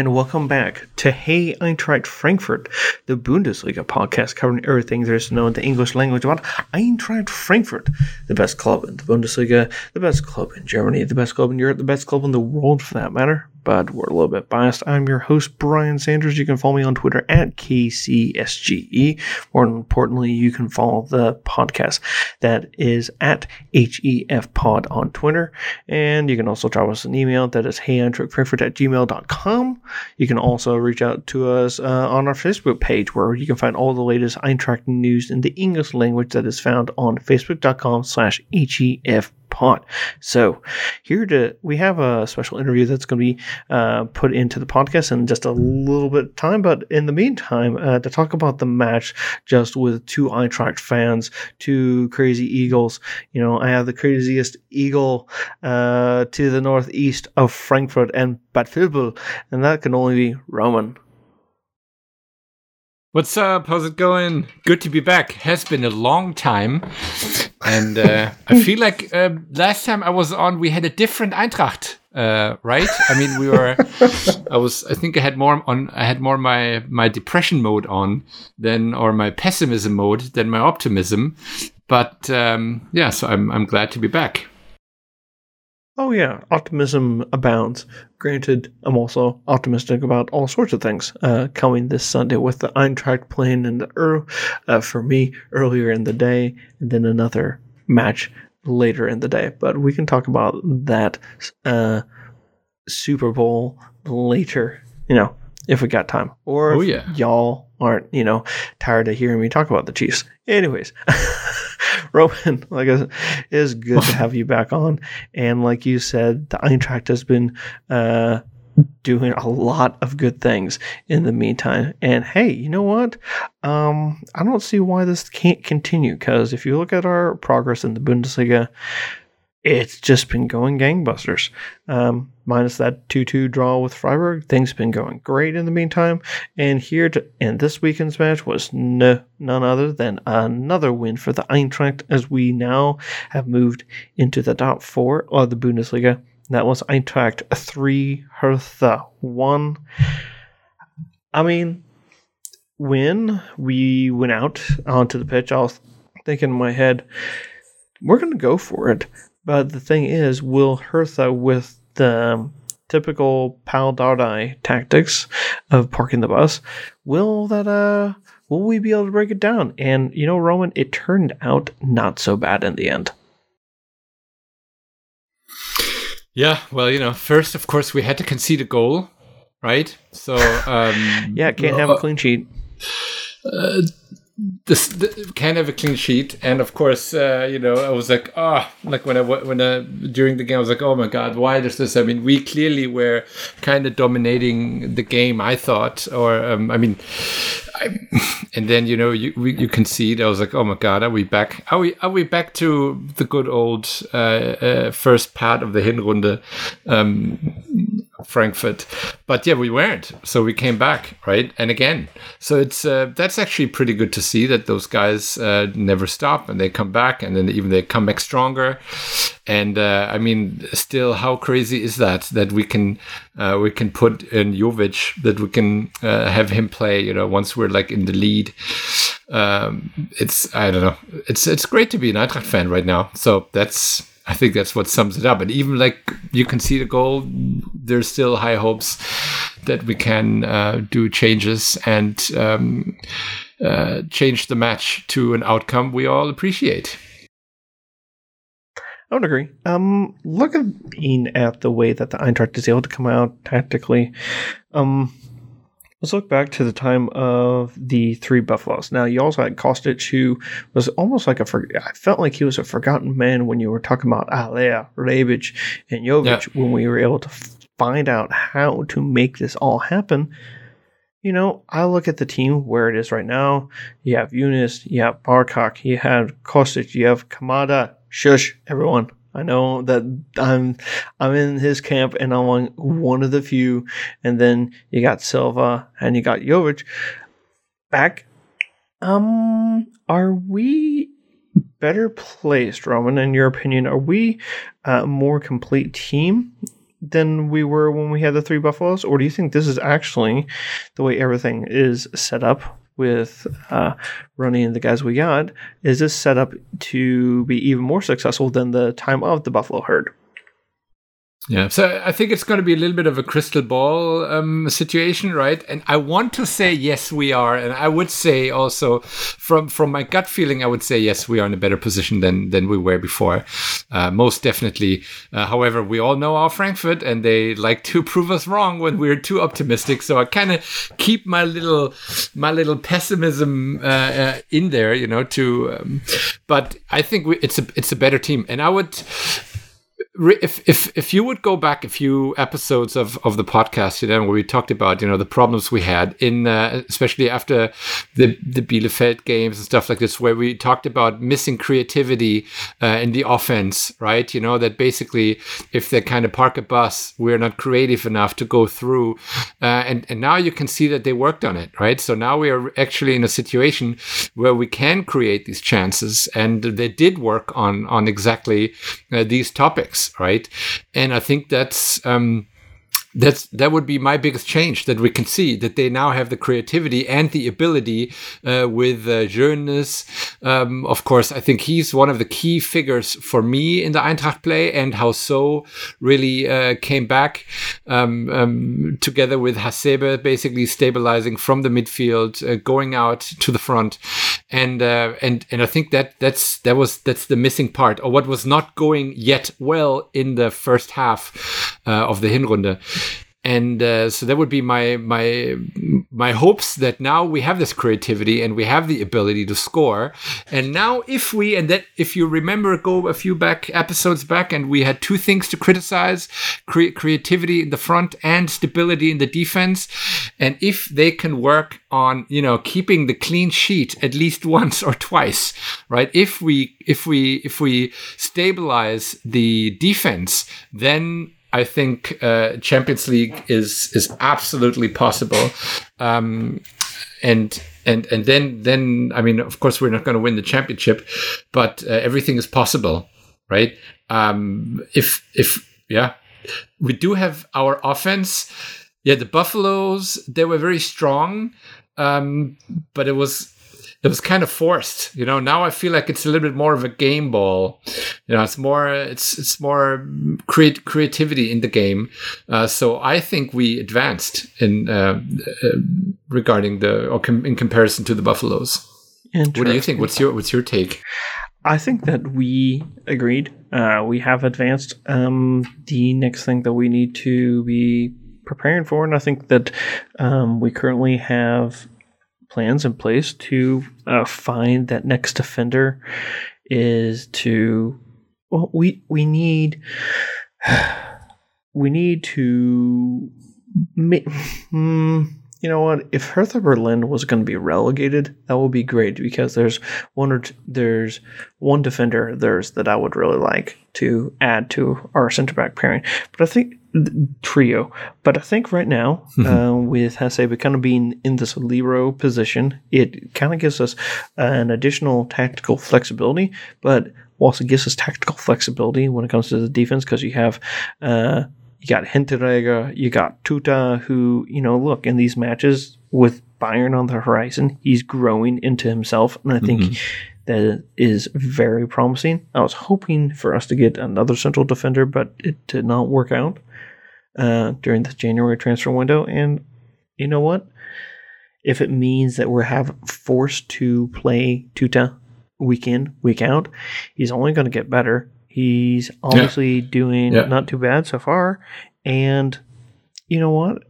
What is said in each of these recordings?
and welcome back to Hey Eintracht Frankfurt, the Bundesliga podcast covering everything there is to know in the English language about Eintracht Frankfurt, the best club in the Bundesliga, the best club in Germany, the best club in Europe, the best club in the world for that matter but we're a little bit biased. I'm your host, Brian Sanders. You can follow me on Twitter at KCSGE. More importantly, you can follow the podcast that is at HEF Pod on Twitter. And you can also drop us an email that is heyeintrachtfrankfurt at gmail.com. You can also reach out to us uh, on our Facebook page where you can find all the latest Eintracht news in the English language that is found on facebook.com slash HEF pod. So here to we have a special interview that's going to be uh, put into the podcast in just a little bit of time. But in the meantime, uh, to talk about the match just with two Eintracht fans, two crazy Eagles. You know, I have the craziest Eagle uh, to the northeast of Frankfurt and Bad Vilbel, and that can only be Roman. What's up? How's it going? Good to be back. Has been a long time. And uh, I feel like uh, last time I was on, we had a different Eintracht, uh, right? I mean, we were. I was. I think I had more on. I had more my my depression mode on than or my pessimism mode than my optimism. But um, yeah, so I'm I'm glad to be back. Oh yeah, optimism abounds. Granted, I'm also optimistic about all sorts of things uh, coming this Sunday with the Eintracht playing in the Euro uh, for me earlier in the day, and then another match later in the day. But we can talk about that uh, Super Bowl later, you know, if we got time, or oh, yeah. y'all aren't, you know, tired of hearing me talk about the Chiefs. Anyways. Roman, like I said, it is good to have you back on. And like you said, the Eintracht has been uh, doing a lot of good things in the meantime. And hey, you know what? Um, I don't see why this can't continue because if you look at our progress in the Bundesliga, it's just been going gangbusters. Um, minus that 2 2 draw with Freiburg, things have been going great in the meantime. And here to end this weekend's match was no, none other than another win for the Eintracht as we now have moved into the top four of the Bundesliga. That was Eintracht 3, Hertha 1. I mean, when we went out onto the pitch, I was thinking in my head, we're going to go for it. But the thing is, will Hertha, with the typical Pal Dardai tactics of parking the bus, will that uh will we be able to break it down? And you know, Roman, it turned out not so bad in the end. Yeah, well, you know, first of course we had to concede a goal, right? So um yeah, can't have a clean sheet. Uh, this, this can have a clean sheet, and of course, uh, you know, I was like, ah, oh, like when I when I during the game, I was like, oh my god, why does this? I mean, we clearly were kind of dominating the game. I thought, or um, I mean, I, and then you know, you we, you concede. I was like, oh my god, are we back? Are we are we back to the good old uh, uh, first part of the Hinrunde? Um, Frankfurt. But yeah, we weren't. So we came back, right? And again. So it's uh, that's actually pretty good to see that those guys uh, never stop and they come back and then even they come back stronger. And uh, I mean, still, how crazy is that that we can uh, we can put in Jovic that we can uh, have him play? You know, once we're like in the lead. Um, it's I don't know. It's it's great to be an Eintracht fan right now. So that's I think that's what sums it up. And even like you can see the goal, there's still high hopes that we can uh, do changes and um, uh, change the match to an outcome we all appreciate. I would agree. Um, looking at the way that the Eintracht is able to come out tactically, um, Let's look back to the time of the three Buffaloes. Now, you also had Kostic, who was almost like a. For, I felt like he was a forgotten man when you were talking about Haller, Rebic, and Jovic. Yeah. When we were able to find out how to make this all happen, you know, I look at the team where it is right now. You have Younes, you have Barkok, you have Kostic, you have Kamada. Shush, everyone. I know that I'm I'm in his camp and I'm on one of the few. And then you got Silva and you got Jovic back. Um, are we better placed, Roman? In your opinion, are we a more complete team than we were when we had the three buffaloes, or do you think this is actually the way everything is set up with uh, running the guys we got? Is this set up to be even more successful than the time of the buffalo herd? Yeah, so I think it's going to be a little bit of a crystal ball um, situation, right? And I want to say yes, we are, and I would say also from from my gut feeling, I would say yes, we are in a better position than than we were before, uh, most definitely. Uh, however, we all know our Frankfurt, and they like to prove us wrong when we're too optimistic. So I kind of keep my little my little pessimism uh, uh, in there, you know. To um, but I think we, it's a it's a better team, and I would if if if you would go back a few episodes of of the podcast, you know, where we talked about you know the problems we had in uh, especially after the the Bielefeld games and stuff like this, where we talked about missing creativity uh, in the offense, right? You know that basically if they kind of park a bus, we're not creative enough to go through, uh, and and now you can see that they worked on it, right? So now we are actually in a situation where we can create these chances, and they did work on on exactly uh, these topics right? And I think that's um, that's that would be my biggest change that we can see that they now have the creativity and the ability uh, with uh, Jonas. Um, of course, I think he's one of the key figures for me in the Eintracht play, and how so really uh, came back um, um, together with Hasebe, basically stabilizing from the midfield, uh, going out to the front, and uh, and and I think that that's that was that's the missing part, or what was not going yet well in the first half uh, of the Hinrunde and uh, so that would be my my my hopes that now we have this creativity and we have the ability to score. And now if we and that if you remember go a few back episodes back and we had two things to criticize cre- creativity in the front and stability in the defense. And if they can work on you know keeping the clean sheet at least once or twice right? If we if we if we stabilize the defense then I think uh, Champions League is is absolutely possible, um, and and and then then I mean, of course, we're not going to win the championship, but uh, everything is possible, right? Um, if if yeah, we do have our offense. Yeah, the Buffaloes they were very strong, um, but it was it was kind of forced. You know, now I feel like it's a little bit more of a game ball. You know, it's more it's it's more create creativity in the game. Uh, so I think we advanced in uh, uh, regarding the or com- in comparison to the Buffaloes. What do you think? What's your what's your take? I think that we agreed. Uh, we have advanced. Um, the next thing that we need to be preparing for, and I think that um, we currently have plans in place to uh, find that next defender is to well we we need we need to hmm, you know what? If Hertha Berlin was going to be relegated that would be great because there's one or there's one defender there's that I would really like to add to our center back pairing. But I think trio. But I think right now, mm-hmm. uh, with Hasebe kind of being in this libero position, it kind of gives us an additional tactical flexibility, but also gives us tactical flexibility when it comes to the defense because you have. Uh, you got Hinteregger, you got Tuta, who, you know, look, in these matches with Bayern on the horizon, he's growing into himself. And I think mm-hmm that is very promising. I was hoping for us to get another central defender, but it did not work out uh, during the January transfer window. And you know what? If it means that we're have forced to play Tuta week in, week out, he's only going to get better. He's obviously yeah. doing yeah. not too bad so far. And you know what?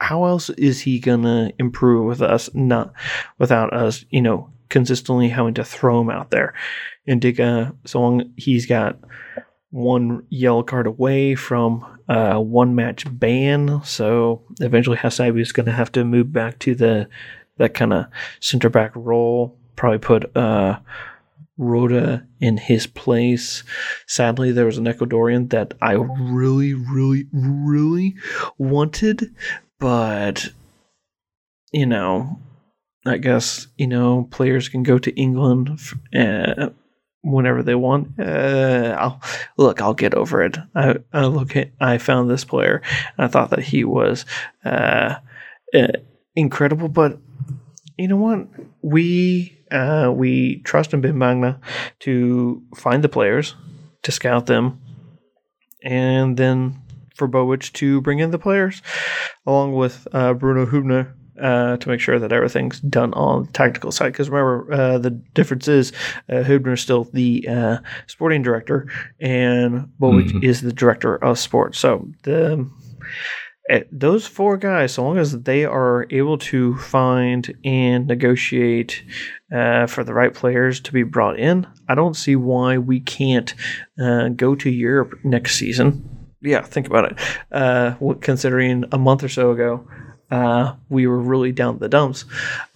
How else is he gonna improve with us? Not without us, you know, consistently having to throw him out there. N'Dicka, so long he's got one yellow card away from a one match ban. So eventually Hasebe is going to have to move back to the that kind of center back role. Probably put uh, Rode in his place. Sadly, there was an Ecuadorian that I really, really, really wanted, but you know, I guess you know players can go to England uh, whenever they want. Uh, I'll look. I'll get over it. I, I look at. I found this player, and I thought that he was uh, uh, incredible. But you know what? We uh, we trust in Ben Manga to find the players, to scout them, and then for Bobic to bring in the players, along with uh, Bruno Hubner uh, to make sure that everything's done on the tactical side. Because remember, uh, the difference is uh, Hubner is still the uh, sporting director, and Bobic mm-hmm. is the director of sports. So the eh, those four guys, so long as they are able to find and negotiate uh, for the right players to be brought in, I don't see why we can't uh, go to Europe next season. Yeah, think about it. Uh, considering a month or so ago, uh, we were really down the dumps.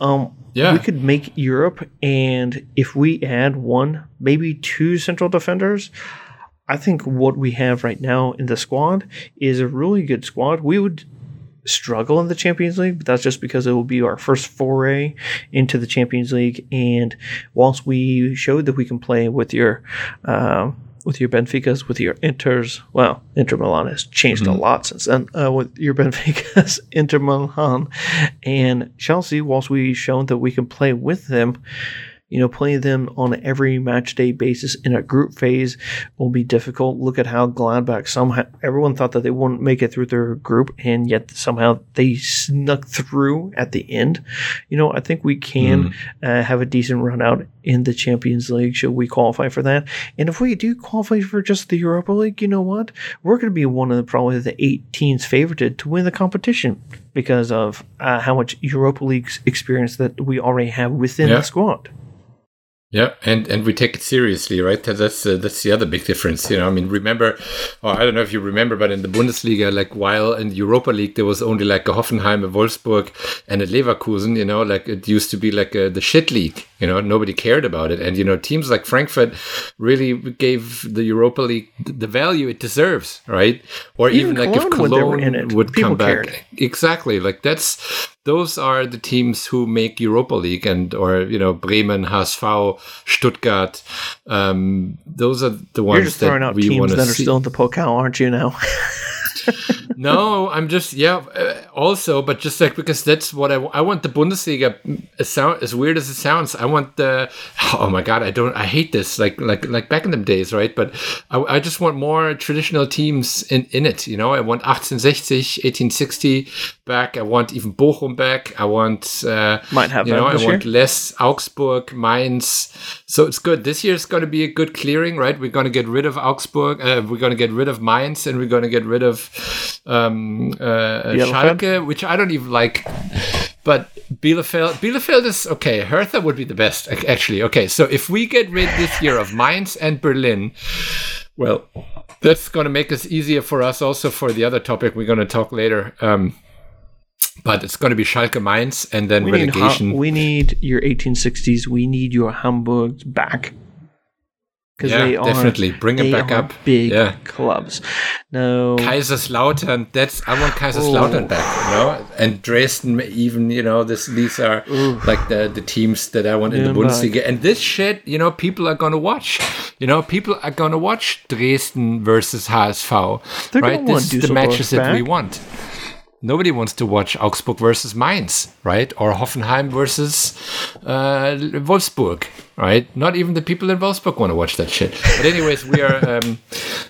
Um, yeah. We could make Europe, and if we add one, maybe two central defenders, I think what we have right now in the squad is a really good squad. We would struggle in the Champions League, but that's just because it will be our first foray into the Champions League. And whilst we showed that we can play with your uh, with your Benficas, with your Inters. Well, Inter Milan has changed mm-hmm. a lot since then. Uh, with your Benficas, Inter Milan, and Chelsea, whilst we've shown that we can play with them, you know, playing them on every match day basis in a group phase will be difficult. Look at how Gladbach somehow everyone thought that they wouldn't make it through their group, and yet somehow they snuck through at the end. You know, I think we can mm. uh, have a decent run out in the Champions League should we qualify for that. And if we do qualify for just the Europa League, you know what? We're going to be one of the probably the eight teams favorited to win the competition because of uh, how much Europa League experience that we already have within yeah. the squad. Yeah, and and we take it seriously, right? That's uh, that's the other big difference. You know, I mean, remember, or I don't know if you remember, but in the Bundesliga, like while in the Europa League there was only like a Hoffenheim, a Wolfsburg, and a Leverkusen. You know, like it used to be like a, the shit league. You know, nobody cared about it, and you know, teams like Frankfurt really gave the Europa League the value it deserves, right? Or even, even like if Cologne would come back, cared. exactly. Like that's those are the teams who make Europa League and or you know Bremen, HSV, Stuttgart. Um, those are the ones You're just throwing out teams that are still in the Pokal, aren't you now? no, I'm just yeah. Uh, also, but just like because that's what I, I want the Bundesliga. As sound as weird as it sounds, I want the. Oh my god, I don't. I hate this. Like like like back in the days, right? But I, I just want more traditional teams in in it. You know, I want 1860, 1860 back. I want even Bochum back. I want. Uh, Might have you know. I year. want less Augsburg, Mainz. So it's good. This year is going to be a good clearing, right? We're going to get rid of Augsburg. Uh, we're going to get rid of Mainz, and we're going to get rid of um, uh, Schalke, which I don't even like. But Bielefeld, Bielefeld is okay. Hertha would be the best, actually. Okay, so if we get rid this year of Mainz and Berlin, well, that's going to make us easier for us also for the other topic we're going to talk later. Um, but it's going to be Schalke Mainz and then we relegation. Need, we need your 1860s. We need your Hamburgs back because yeah, they are definitely bring them back up. Big yeah. clubs. No, Kaiserslautern. That's I want Kaiserslautern oh. back. You know, and Dresden. Even you know, this these are Ooh. like the the teams that I want in the Bundesliga. And this shit, you know, people are gonna watch. You know, people are gonna watch Dresden versus HSV. They're right, this is the matches back. that we want. Nobody wants to watch Augsburg versus Mainz, right? Or Hoffenheim versus uh, Wolfsburg, right? Not even the people in Wolfsburg want to watch that shit. But anyways, we are um,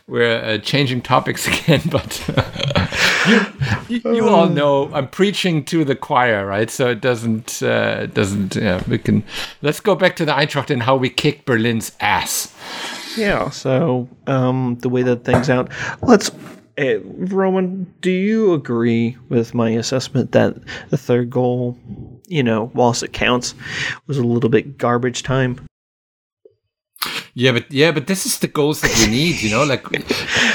we're uh, changing topics again. But you, you, you, all know I'm preaching to the choir, right? So it doesn't uh, doesn't. Yeah, we can. Let's go back to the Eintracht and how we kicked Berlin's ass. Yeah. So um, the way that things out, let's Hey, Roman, do you agree with my assessment that the third goal, you know, whilst it counts, was a little bit garbage time? Yeah, but yeah, but this is the goals that you need, you know. Like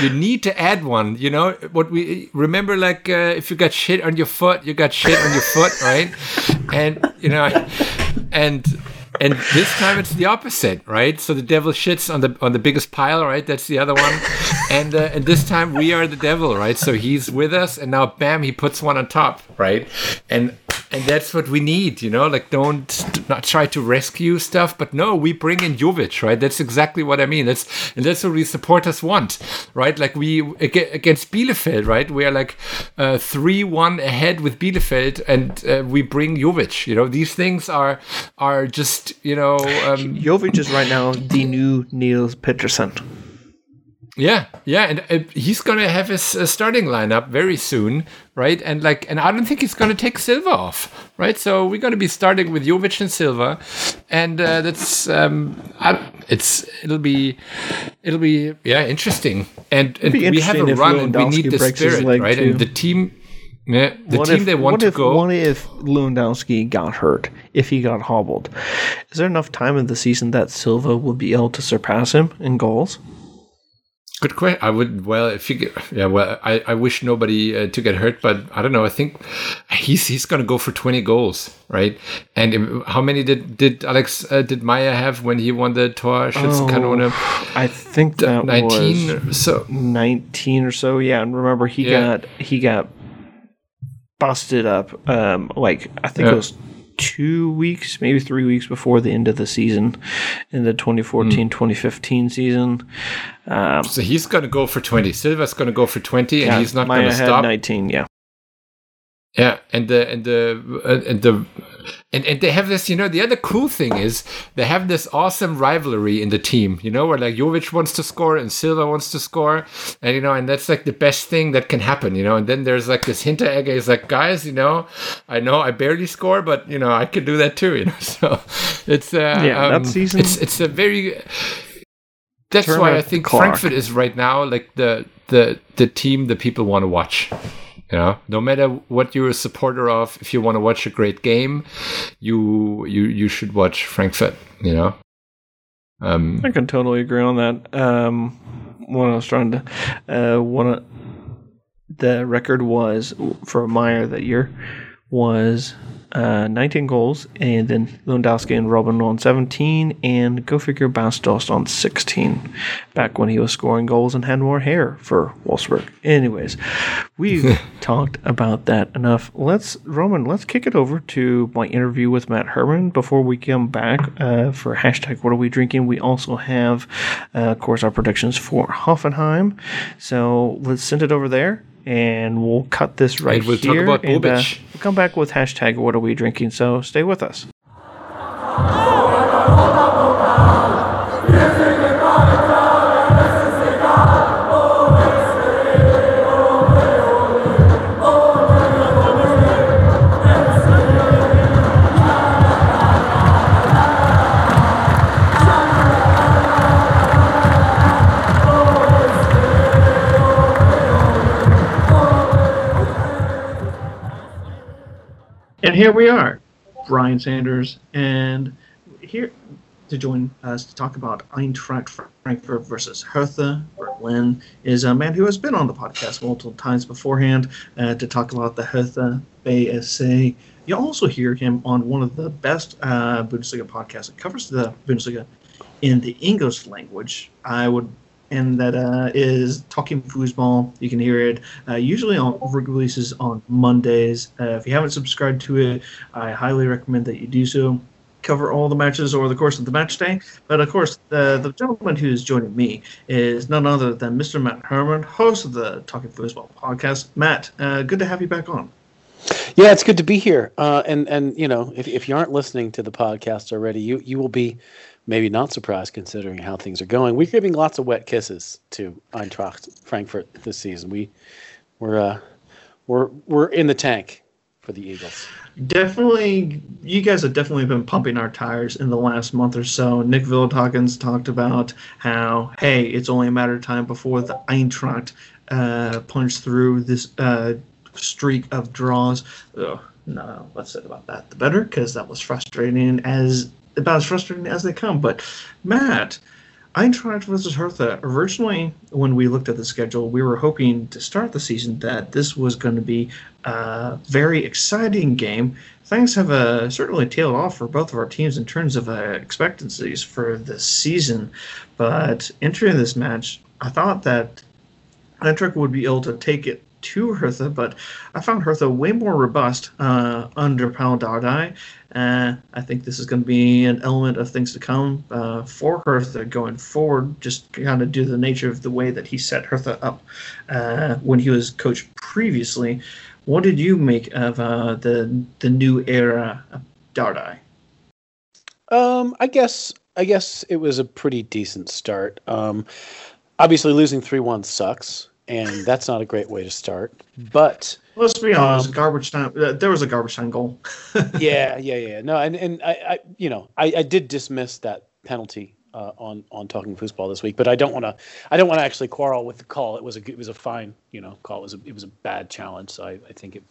you need to add one, you know. What we remember, like uh, if you got shit on your foot, you got shit on your foot, right? And you know, and and this time it's the opposite, right? So the devil shits on the on the biggest pile, right? That's the other one. And uh, and this time we are the devil, right? So he's with us, and now bam, he puts one on top, right? And and that's what we need, you know. Like don't not try to rescue stuff, but no, we bring in Jovic, right? That's exactly what I mean. That's and that's what we supporters want, right? Like we against Bielefeld, right? We are like uh, three one ahead with Bielefeld, and uh, we bring Jovic. You know, these things are are just you know. Um, Jovic is right now the new Nils Petersen. Yeah, yeah, and uh, he's gonna have his uh, starting lineup very soon, right? And like, and I don't think he's gonna take Silva off, right? So we're gonna be starting with Jovic and Silva, and uh, that's um, I, it's it'll be it'll be yeah interesting, and, and we have a run, and we need the spirit, right? Too. And the team. Yeah, the what team if, they want if, to go. What if Lewandowski got hurt? If he got hobbled, is there enough time in the season that Silva will be able to surpass him in goals? Good question. I would well if you get yeah well I, I wish nobody uh, to get hurt, but I don't know. I think he's he's gonna go for twenty goals, right? And how many did did Alex uh, did Meier have when he won the Torschützenkanone? Oh, I think that nineteen or so. Nineteen or so. Yeah, and remember he yeah. got he got busted up. Um, like I think yeah. it was two weeks, maybe three weeks before the end of the season in the 2014 mm. 2015 season. Um, so he's going to go for 20. Silva's going to go for 20, and he's not going to stop. 19, yeah. Yeah, and the and the uh, and the and, and they have this, you know, the other cool thing is they have this awesome rivalry in the team, you know, where like Jovic wants to score and Silva wants to score, and you know, and that's like the best thing that can happen, you know. And then there's like this Hinteregger is like, guys, you know, I know I barely score, but you know, I could do that too, you know. So it's uh, yeah, um, that season. It's it's a very that's why I think Frankfurt is right now like the the the team that people want to watch. Know, no matter what you're a supporter of, if you want to watch a great game, you you you should watch Frankfurt. You know, um, I can totally agree on that. Um, when I was trying to, uh, one the record was for Meier that year was uh, 19 goals, and then Lewandowski and Robben on 17, and go figure Bas Dost on 16, back when he was scoring goals and had more hair for Wolfsburg. Anyways, we've talked about that enough. Let's, Roman, let's kick it over to my interview with Matt Herman before we come back uh, for hashtag What Are We Drinking. We also have, uh, of course, our predictions for Hoffenheim. So let's send it over there and we'll cut this right and we'll here. Talk about and, uh, we'll come back with hashtag What Are We Drinking? So stay with us. Here we are, Brian Sanders, and here to join us to talk about Eintracht Frankfurt versus Hertha Berlin is a man who has been on the podcast multiple times beforehand uh, to talk about the Hertha BSC. You also hear him on one of the best uh, Bundesliga podcasts that covers the Bundesliga in the English language. I would and that uh, is Talking Fussball. You can hear it uh, usually on releases on Mondays. Uh, if you haven't subscribed to it, I highly recommend that you do so. Cover all the matches over the course of the match day. But of course, the, the gentleman who is joining me is none other than Mr. Matt Herman, host of the Talking Fussball podcast. Matt, uh, good to have you back on. Yeah, it's good to be here. Uh, and and you know, if, if you aren't listening to the podcast already, you you will be maybe not surprised considering how things are going. We're giving lots of wet kisses to Eintracht Frankfurt this season. We we're uh, we're we're in the tank for the Eagles. Definitely, you guys have definitely been pumping our tires in the last month or so. Nick Villotakens talked about how, hey, it's only a matter of time before the Eintracht uh, punch through this uh, streak of draws. Ugh, no less said about that, the better, because that was frustrating as about as frustrating as they come. But Matt, Eintracht versus Hertha. Originally, when we looked at the schedule, we were hoping to start the season that this was going to be a very exciting game. Things have uh, certainly tailed off for both of our teams in terms of uh, expectancies for this season. But entering this match, I thought that Eintracht would be able to take it to Hertha, but I found Hertha way more robust uh, under Pal Dardai. Uh, I think this is going to be an element of things to come uh, for Hertha going forward, just kind of due to the nature of the way that he set Hertha up uh, when he was coached previously. What did you make of uh, the the new era of Dardai? Um, I guess I guess it was a pretty decent start. Um, obviously, losing three one sucks, and that's not a great way to start. But let's be honest, um, garbage time. Uh, there was a garbage time goal. yeah, yeah, yeah. No, and and I, I you know, I, I did dismiss that penalty uh, on on talking football this week, but I don't want to. I don't want to actually quarrel with the call. It was a it was a fine, you know, call. It was a, it was a bad challenge. So I, I think it,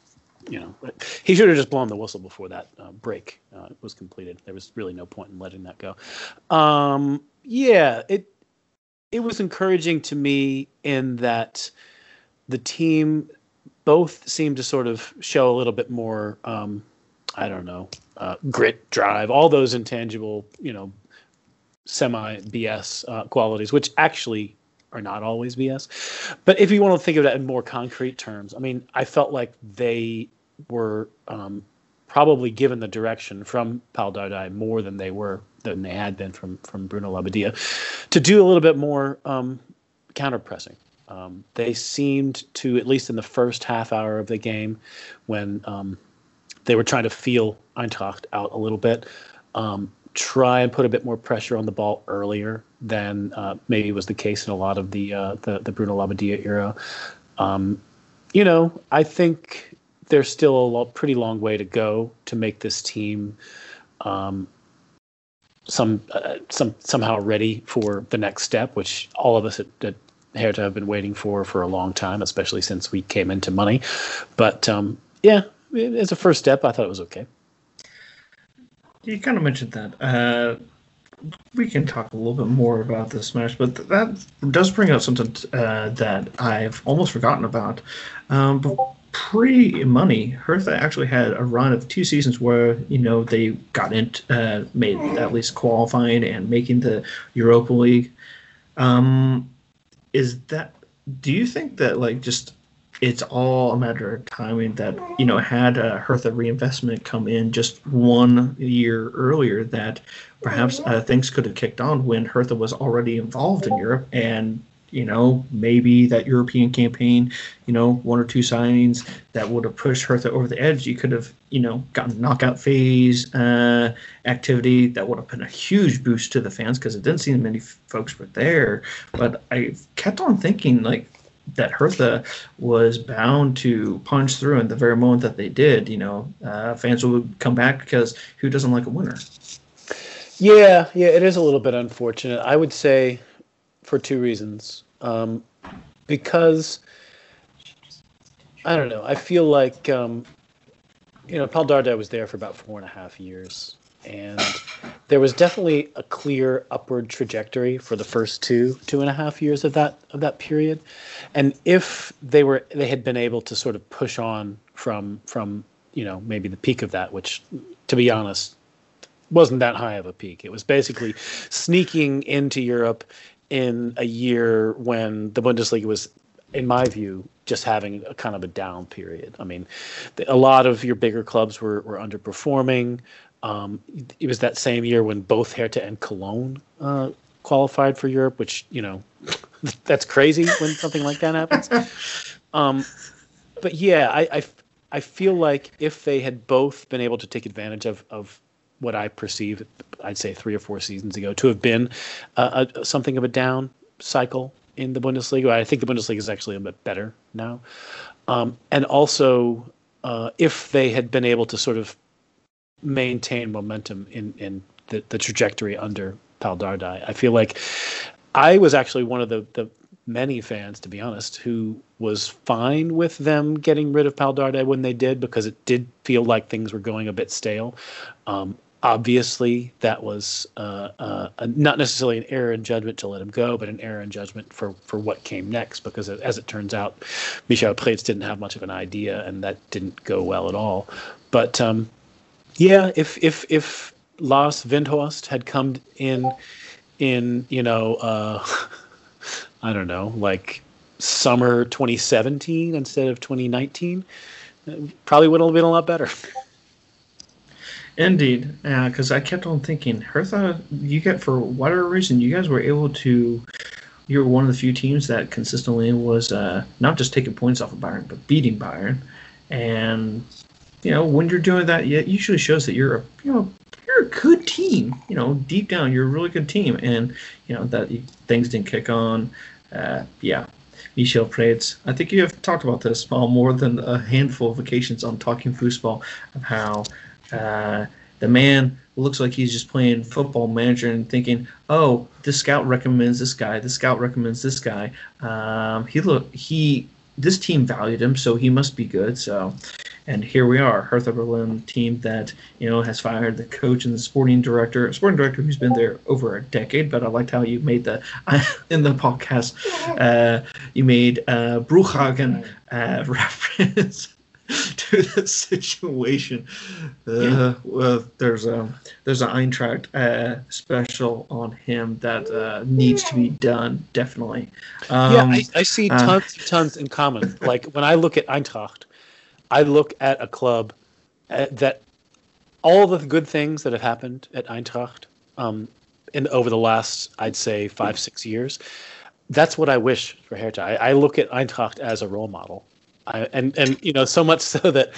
you know, he should have just blown the whistle before that uh, break uh, was completed. There was really no point in letting that go. Um, yeah, it it was encouraging to me in that the team both seemed to sort of show a little bit more. Um, I don't know, uh, grit, drive, all those intangible, you know, semi BS uh, qualities, which actually are not always BS. But if you want to think of that in more concrete terms, I mean, I felt like they were um, probably given the direction from Pal Dardai more than they were than they had been from from Bruno Labbadia to do a little bit more um, counter pressing. Um, they seemed to, at least in the first half hour of the game, when um, they were trying to feel Eintracht out a little bit, um, try and put a bit more pressure on the ball earlier than uh, maybe was the case in a lot of the uh, the, the Bruno Labbadia era. Um, you know, I think there's still a lo- pretty long way to go to make this team um, some uh, some somehow ready for the next step, which all of us at, at Hertha have been waiting for for a long time, especially since we came into money. But um, yeah, as a first step, I thought it was okay. You kind of mentioned that. Uh, we can talk a little bit more about this match, but that does bring up something uh, that I've almost forgotten about. Um, but pre-money, Hertha actually had a run of two seasons where you know they got into uh, made at least qualifying and making the Europa League. Um, is that? Do you think that like just it's all a matter of timing that you know had a Hertha reinvestment come in just one year earlier that perhaps uh, things could have kicked on when Hertha was already involved in Europe and you know, maybe that European campaign, you know, one or two signings that would have pushed Hertha over the edge. You could have, you know, gotten knockout phase uh, activity that would have been a huge boost to the fans because it didn't seem many folks were there. But I kept on thinking like that Hertha was bound to punch through in the very moment that they did. You know, uh, fans would come back because who doesn't like a winner? Yeah, yeah, it is a little bit unfortunate. I would say for two reasons. Um, because I don't know, I feel like um, you know, Pal Dardai was there for about four and a half years, and there was definitely a clear upward trajectory for the first two two and a half years of that of that period. And if they were they had been able to sort of push on from from you know maybe the peak of that, which to be honest wasn't that high of a peak. It was basically sneaking into Europe in a year when the Bundesliga was, in my view, just having a kind of a down period. I mean, a lot of your bigger clubs were, were underperforming. Um, it was that same year when both Hertha and Cologne uh, qualified for Europe, which, you know, that's crazy when something like that happens. Um, but yeah, I, I, I feel like if they had both been able to take advantage of, of what I perceive, I'd say three or four seasons ago, to have been a, something of a down cycle in the Bundesliga. I think the Bundesliga is actually a bit better now. Um, and also, uh, if they had been able to sort of maintain momentum in, in the, the trajectory under Pal Dardai, I feel like I was actually one of the, the many fans, to be honest, who was fine with them getting rid of Pal Dardai when they did because it did feel like things were going a bit stale. Um, obviously that was uh, uh, not necessarily an error in judgment to let him go, but an error in judgment for, for what came next. Because as it turns out, Michel Preetz didn't have much of an idea, and that didn't go well at all. But um, yeah, if if if Lars Windhorst had come in in you know uh, I don't know like summer 2017 instead of 2019, probably would have been a lot better. Indeed, because uh, I kept on thinking, Hertha, you get for whatever reason, you guys were able to. You're one of the few teams that consistently was uh, not just taking points off of Bayern, but beating Bayern. And you know, when you're doing that, it usually shows that you're a you know you're a good team. You know, deep down, you're a really good team, and you know that things didn't kick on. Uh, yeah, Michel Preetz. I think you have talked about this on more than a handful of occasions on Talking Football of how uh, the man looks like he's just playing football manager and thinking, "Oh, this scout recommends this guy. This scout recommends this guy. Um, he look he this team valued him, so he must be good." So, and here we are, Hertha Berlin team that you know has fired the coach and the sporting director, sporting director who's been there over a decade. But I liked how you made the in the podcast, uh, you made uh, Bruchhagen uh, reference. to the situation. Uh, yeah. Well, there's a there's an Eintracht uh, special on him that uh, needs to be done. Definitely. Um, yeah, I, I see uh, tons tons in common. Like when I look at Eintracht, I look at a club uh, that all the good things that have happened at Eintracht um, in over the last I'd say five six years. That's what I wish for Hertha. I, I look at Eintracht as a role model I, and and you know so much so that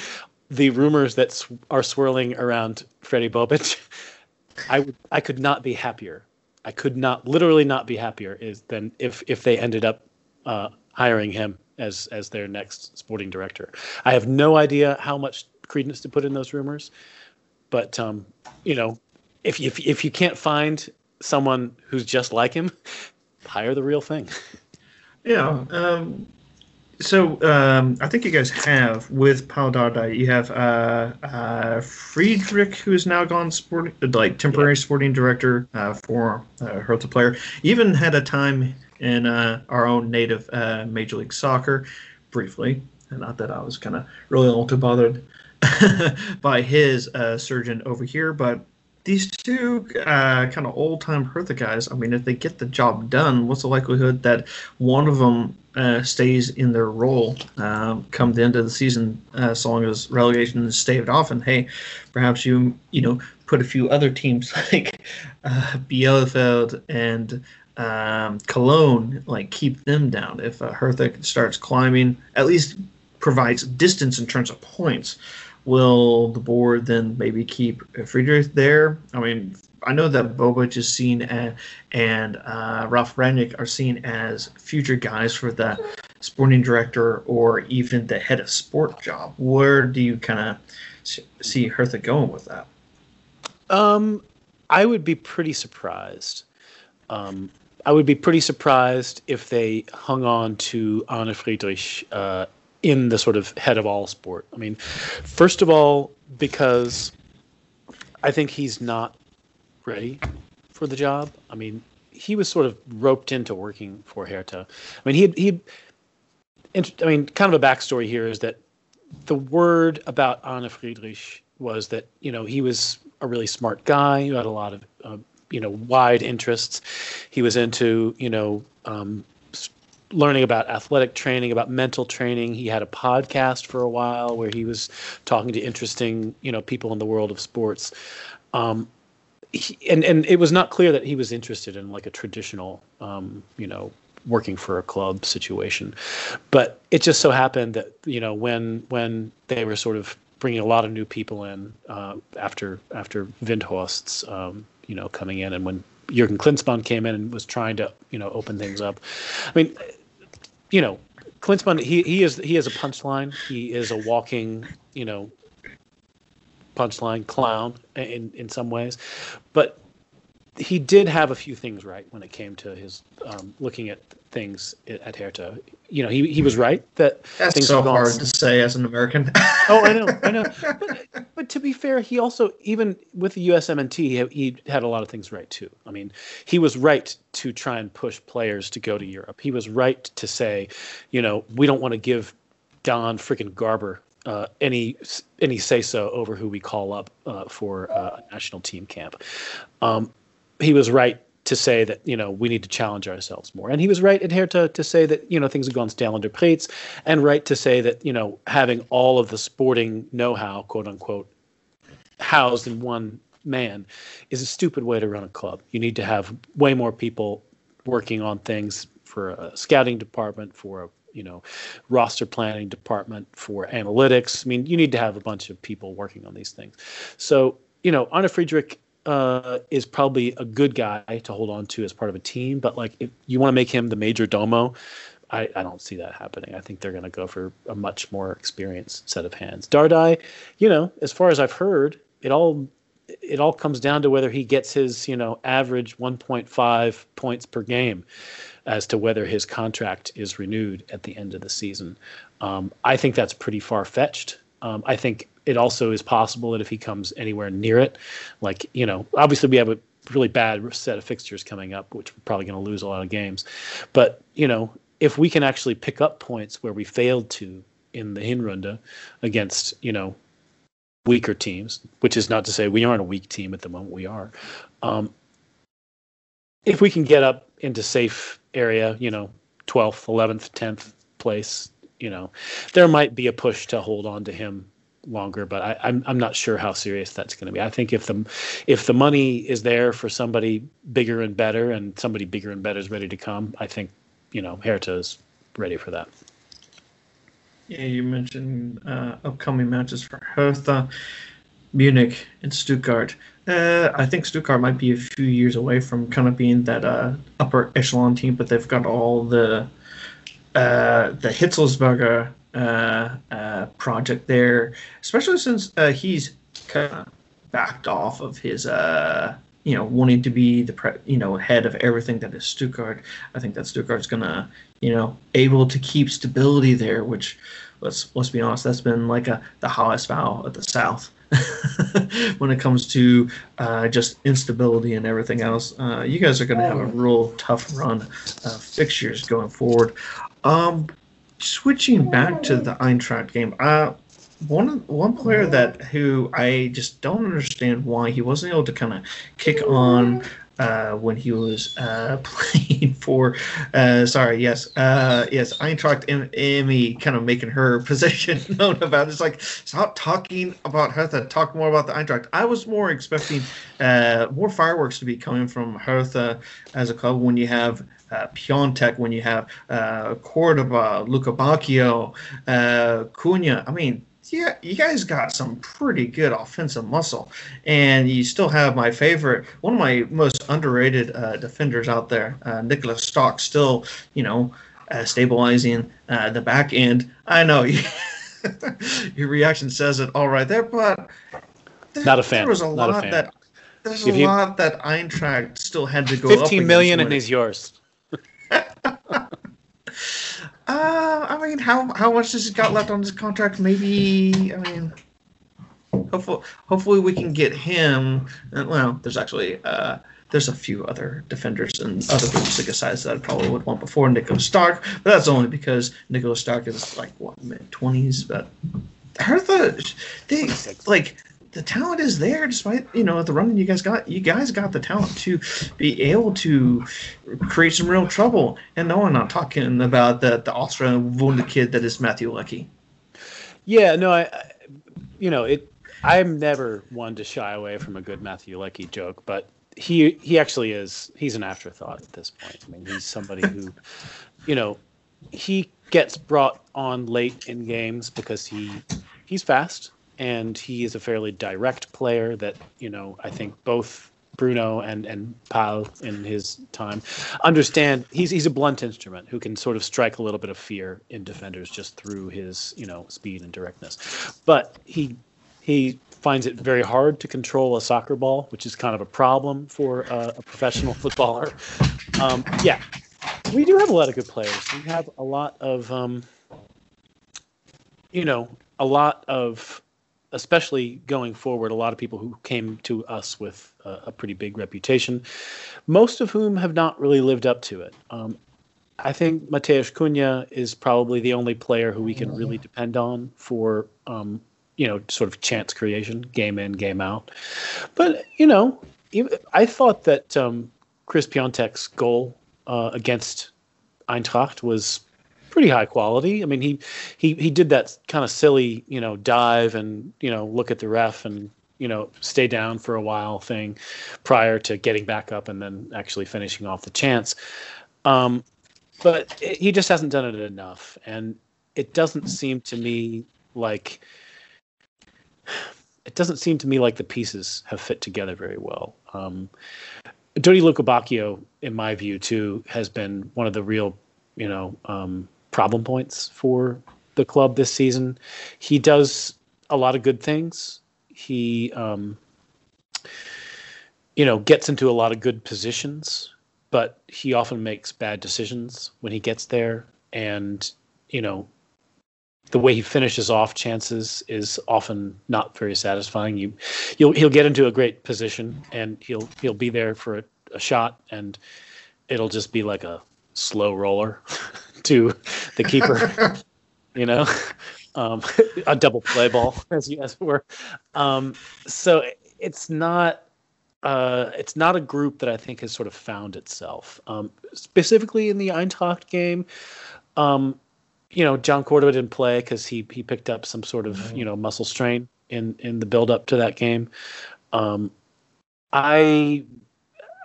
the rumors that sw- are swirling around Fredi Bobic, I I could not be happier. I could not literally not be happier is than if if they ended up uh, hiring him as as their next sporting director. I have no idea how much credence to put in those rumors, but um, you know, if if if you can't find someone who's just like him, hire the real thing. Yeah, um, so um, I think you guys have with Pal Dardai, you have uh, uh, Friedrich, who is now gone sporting, like temporary yeah. sporting director uh, for uh, Hertha player. Even had a time in uh, our own native uh, Major League Soccer, briefly. And not that I was kind of really all too bothered by his uh, surgeon over here, but these two uh, kind of old time Hertha guys, I mean, if they get the job done, what's the likelihood that one of them uh, stays in their role um, come the end of the season, uh, so long as relegation is staved off? And hey, perhaps you you know put a few other teams like uh, Bielefeld and um, Cologne, like keep them down. If uh, Hertha starts climbing, at least provides distance in terms of points will the board then maybe keep Friedrich there? I mean, I know that Bobic is seen as, and uh, Ralf Rangnick are seen as future guys for the sporting director or even the head of sport job. Where do you kind of see Hertha going with that? Um, I would be pretty surprised. Um, I would be pretty surprised if they hung on to Arne Friedrich uh, in the sort of head of all sport. I mean, first of all, because I think he's not ready for the job. I mean, he was sort of roped into working for Hertha. I mean, he he. I mean, kind of a backstory here is that the word about Arne Friedrich was that you know he was a really smart guy who had a lot of uh, you know wide interests. He was into you know um, learning about athletic training, about mental training. He had a podcast for a while where he was talking to interesting, you know, people in the world of sports. Um, he, and and it was not clear that he was interested in like a traditional, um, you know, working for a club situation. But it just so happened that you know when when they were sort of bringing a lot of new people in uh, after after Windhorst's um, you know coming in and when Jurgen Klinsmann came in and was trying to you know open things up. I mean, you know, Klinsmann he he is he is a punchline. He is a walking you know punchline clown in in some ways, but he did have a few things right when it came to his um, looking at things at Hertha. You know, he he was right that that's things so hard to say as an American. oh, I know, I know. But, but to be fair, he also even with the USMNT, he, he had a lot of things right too. I mean, he was right to try and push players to go to Europe. He was right to say, you know, we don't want to give Don freaking Garber uh, any any say so over who we call up uh, for uh, a national team camp. Um, he was right to say that you know we need to challenge ourselves more. And he was right in here to to say that you know things have gone stale under Preetz, and right to say that you know having all of the sporting know-how, quote unquote, housed in one man is a stupid way to run a club. You need to have way more people working on things for a scouting department, for a you know roster planning department, for analytics. I mean, you need to have a bunch of people working on these things. So you know, Arne Friedrich uh, is probably a good guy to hold on to as part of a team. But like, if you want to make him the major domo, I, I don't see that happening. I think they're going to go for a much more experienced set of hands. Dardai, you know, as far as I've heard, it all it all comes down to whether he gets his you know average 1.5 points per game as to whether his contract is renewed at the end of the season. Um, I think that's pretty far fetched. Um, I think it also is possible that if he comes anywhere near it, like you know, obviously we have a really bad set of fixtures coming up, which we're probably going to lose a lot of games. But you know, if we can actually pick up points where we failed to in the Hinrunde against you know weaker teams, which is not to say we aren't a weak team at the moment. We are. Um, if we can get up into safe area, you know, 12th, 11th, 10th place, you know, there might be a push to hold on to him longer, but I, am I'm, I'm not sure how serious that's going to be. I think if the if the money is there for somebody bigger and better, and somebody bigger and better is ready to come, I think you know Hertha is ready for that. Yeah, you mentioned uh, upcoming matches for Hertha, Munich, and Stuttgart. Uh, I think Stuttgart might be a few years away from kind of being that uh, upper echelon team, but they've got all the uh, the Hitzlsperger project there, especially since uh, he's kind of backed off of his, uh, you know, wanting to be the, pre- you know, head of everything that is Stuttgart. I think that Stuttgart's gonna, you know, able to keep stability there, which, let's let's be honest, that's been like a the highest vow of the South. when it comes to uh, just instability and everything else, uh, you guys are going to have a real tough run of fixtures going forward. Um, switching back to the Eintracht game, uh, one one player that who I just don't understand why he wasn't able to kind of kick on uh, when he was uh, playing for. Uh, sorry, yes, uh, yes, Eintracht Emmy kind of making her position known about. It. It's like stop talking about Hertha, talk more about the Eintracht. I was more expecting uh, more fireworks to be coming from Hertha as a club when you have uh, Piątek, when you have uh, Cordoba, Lukebakio, uh, Cunha. I mean, yeah, you guys got some pretty good offensive muscle, and you still have my favorite, one of my most underrated uh, defenders out there, uh, Niklas Stark, still, you know, uh, stabilizing uh, the back end. I know your reaction says it all right there, but there, not a fan. There was a not lot a that there's a you- lot that Eintracht still had to go. up Fifteen million and he's yours. Uh, I mean, how how much does he got left on his contract? Maybe, I mean, hopefully, hopefully we can get him. uh, Well, there's actually uh, there's a few other defenders and other Bundesliga sides that I probably would want before Niklas Stark, but that's only because Niklas Stark is like what mid twenties. But Hertha, they like the talent is there despite you know the running you guys got. You guys got the talent to be able to create some real trouble. And no, I'm not talking about the the Austrian wounded kid that is Matthew Leckie. Yeah, no, I, I you know, it. I'm never one to shy away from a good Matthew Leckie joke, but he he actually is. He's an afterthought at this point. I mean, he's somebody who, you know, he gets brought on late in games because he he's fast and he is a fairly direct player that you know I think both Bruno and and Pal in his time understand he's he's a blunt instrument who can sort of strike a little bit of fear in defenders just through his you know speed and directness. But he he finds it very hard to control a soccer ball which is kind of a problem for uh, a professional footballer. Um, yeah we do have a lot of good players. We have a lot of um, you know a lot of especially going forward, a lot of people who came to us with a, a pretty big reputation, most of whom have not really lived up to it. Um, I think Matheus Cunha is probably the only player who we can really depend on for, um, you know, sort of chance creation, game in, game out. But you know, I thought that um, Chris Piątek's goal uh, against Eintracht was pretty high quality. I mean, he he he did that kind of silly, you know, dive and you know look at the ref and you know stay down for a while thing prior to getting back up and then actually finishing off the chance. Um, but it, he just hasn't done it enough, and it doesn't seem to me like it doesn't seem to me like the pieces have fit together very well. Um, Dodi Lukebakio, in my view, too, has been one of the real, you know, um, problem points for the club this season. He does a lot of good things. He, um, you know, gets into a lot of good positions, but he often makes bad decisions when he gets there. And, you know, the way he finishes off chances is often not very satisfying. You, you'll he'll get into a great position and he'll he'll be there for a, a shot and it'll just be like a slow roller to the keeper, you know, um, a double play ball as you as it were. Um, so it's not uh, it's not a group that I think has sort of found itself. Um, specifically in the Eintracht game, um, you know, Jhon Cordoba didn't play because he he picked up some sort of mm-hmm. you know muscle strain in in the build up to that game. Um, I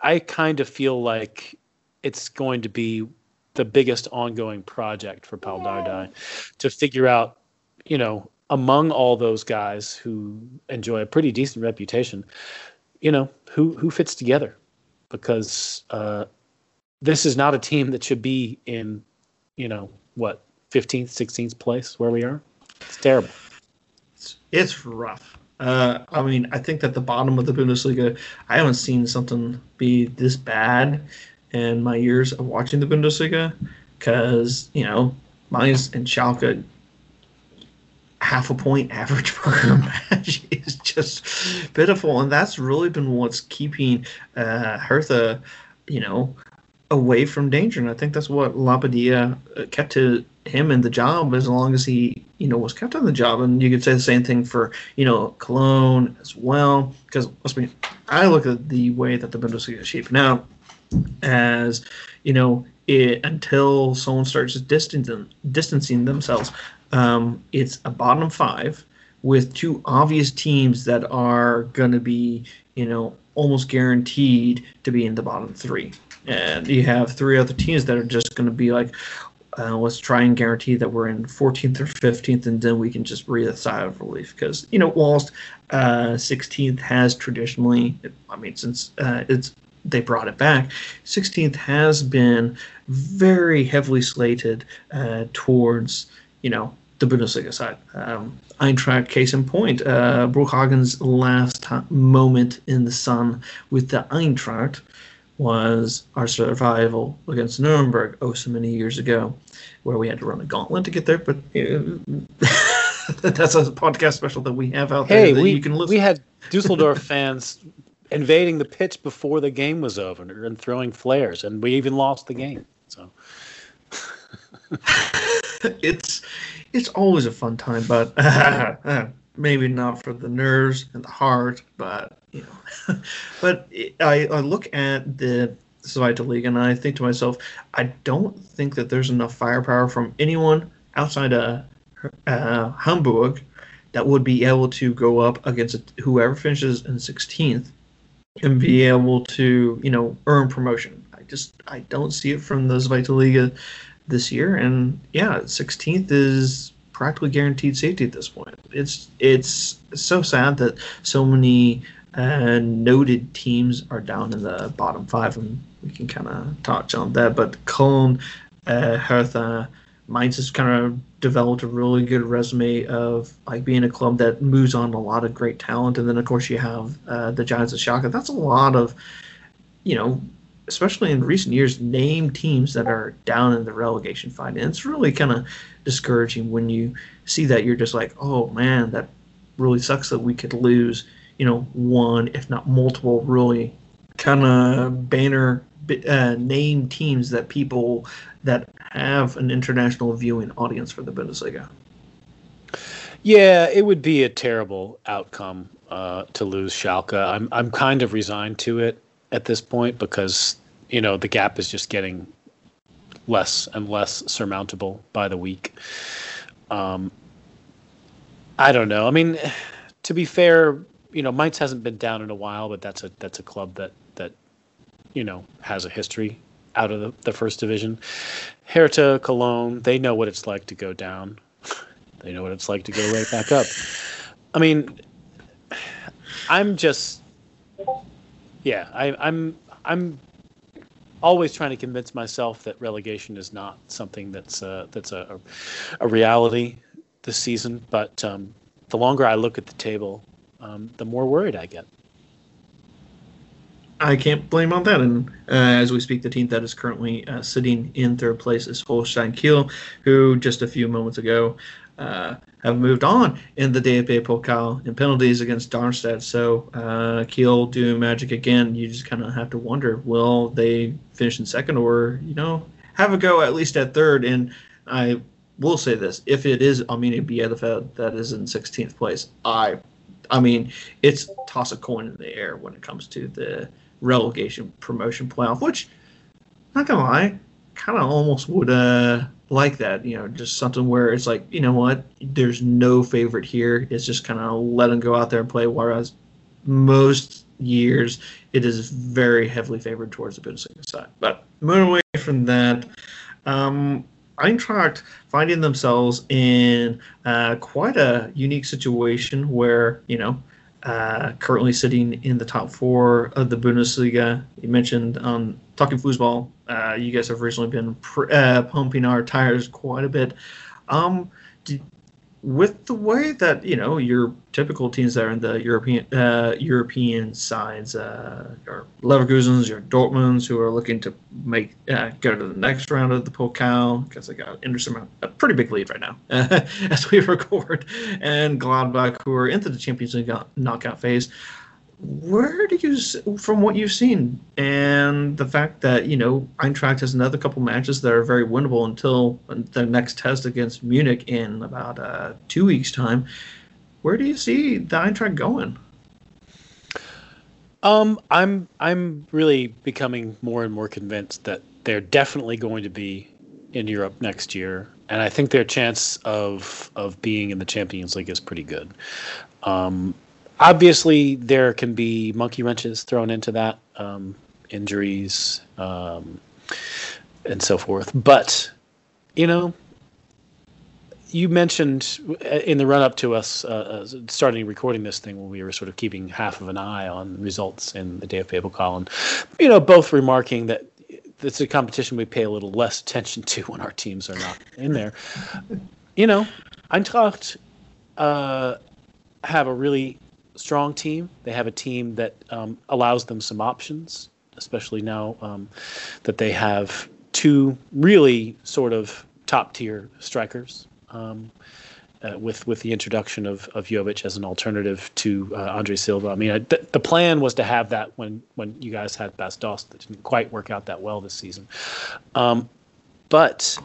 I kind of feel like it's going to be the biggest ongoing project for Pal Dardai to figure out, you know, among all those guys who enjoy a pretty decent reputation, you know, who who fits together, because uh, this is not a team that should be in, you know, what 15th, 16th place where we are. It's terrible. It's, it's rough. Uh, I mean, I think that the bottom of the Bundesliga, I haven't seen something be this bad in my years of watching the Bundesliga because, you know, Mainz and Schalke half a point average per match is just pitiful. And that's really been what's keeping uh, Hertha, you know, away from danger. And I think that's what Labbadia uh, kept to him in the job as long as he, you know, was kept on the job. And you could say the same thing for, you know, Cologne as well. Because let's be, I look at the way that the Bundesliga is shaping out as, you know, it, until someone starts distancing, distancing themselves, um, it's a bottom five with two obvious teams that are going to be, you know, almost guaranteed to be in the bottom three and you have three other teams that are just going to be like, uh, let's try and guarantee that we're in 14th or 15th, and then we can just breathe a sigh of relief. Because you know, whilst uh, 16th has traditionally, I mean, since uh, it's they brought it back, 16th has been very heavily slated uh, towards you know the Bundesliga side. Um, Eintracht, case in point, uh, Bruchhagen's last moment in the sun with the Eintracht was our survival against Nuremberg oh so many years ago, where we had to run a gauntlet to get there. But that's a podcast special that we have out hey, there that we, you can listen. We had Dusseldorf fans invading the pitch before the game was over and throwing flares, and we even lost the game. So it's it's always a fun time, but maybe not for the nerves and the heart, but you know. but I, I look at the Zweite League and I think to myself, I don't think that there's enough firepower from anyone outside of uh, Hamburg that would be able to go up against whoever finishes in 16th and be able to, you know, earn promotion. I just I don't see it from the Zweite Liga this year, and yeah, 16th is practically guaranteed safety at this point. It's it's so sad that so many uh, noted teams are down in the bottom five, and we can kind of touch on that. But Cologne, uh, Hertha, Mainz is kind of developed a really good resume of like being a club that moves on a lot of great talent, and then of course you have uh, the Giants of Schalke. That's a lot of, you know, especially in recent years, name teams that are down in the relegation fight. And it's really kind of discouraging when you see that. You're just like, oh man, that really sucks that we could lose, you know, one, if not multiple, really kind of banner uh, name teams that people that have an international viewing audience for the Bundesliga. Yeah, it would be a terrible outcome uh, to lose Schalke. I'm I'm kind of resigned to it at this point because you know the gap is just getting less and less surmountable by the week. Um, I don't know. I mean, to be fair, you know, Mainz hasn't been down in a while, but that's a that's a club that that you know has a history out of the, the first division. Hertha, Cologne, they know what it's like to go down. they know what it's like to go right back up. I mean, I'm just, yeah, I, I'm I'm always trying to convince myself that relegation is not something that's uh, that's a, a reality this season. But um, the longer I look at the table, um, the more worried I get. I can't blame on that. And uh, as we speak, the team that is currently uh, sitting in third place is Holstein Kiel, who just a few moments ago uh, have moved on in the DFB Pokal in penalties against Darmstadt. So uh, Kiel doing magic again. You just kind of have to wonder: Will they finish in second, or you know, have a go at least at third? And I will say this: if it is Arminia Bielefeld that is in 16th place, I, I mean, it's toss a coin in the air when it comes to the relegation promotion playoff. Which, not gonna lie, kind of almost would uh like that. You know, just something where it's like, you know what, there's no favorite here. It's just kind of let them go out there and play. Whereas most years, it is very heavily favored towards the Bundesliga side. But moving away from that, um, Eintracht finding themselves in uh, quite a unique situation where, you know, uh, currently sitting in the top four of the Bundesliga. You mentioned on Talking Fussball, uh, you guys have recently been pr- uh, pumping our tires quite a bit. Um, did, with the way that you know your typical teams that are in the European uh, European sides, uh, your Leverkusens, your Dortmunds, who are looking to make uh, go to the next round of the Pokal because they got Inter a pretty big lead right now as we record, and Gladbach, who are into the Champions League knockout phase where do you, from what you've seen, and the fact that you know Eintracht has another couple matches that are very winnable until the next test against Munich in about uh, two weeks' time, where do you see the Eintracht going? Um, I'm I'm really becoming more and more convinced that they're definitely going to be in Europe next year, and I think their chance of of being in the Champions League is pretty good. Um, obviously there can be monkey wrenches thrown into that, um, injuries, um, and so forth. But you know, you mentioned in the run up to us uh, uh, starting recording this thing when we were sort of keeping half of an eye on results in the DFB Pokal, and you know, both remarking that it's a competition we pay a little less attention to when our teams are not in there. You know, Eintracht uh, have a really strong team. They have a team that um, allows them some options, especially now um, that they have two really sort of top tier strikers. Um, uh, with with the introduction of of Jovic as an alternative to uh, Andre Silva. I mean, I, th- the plan was to have that when when you guys had Bas Dost. That didn't quite work out that well this season. Um, but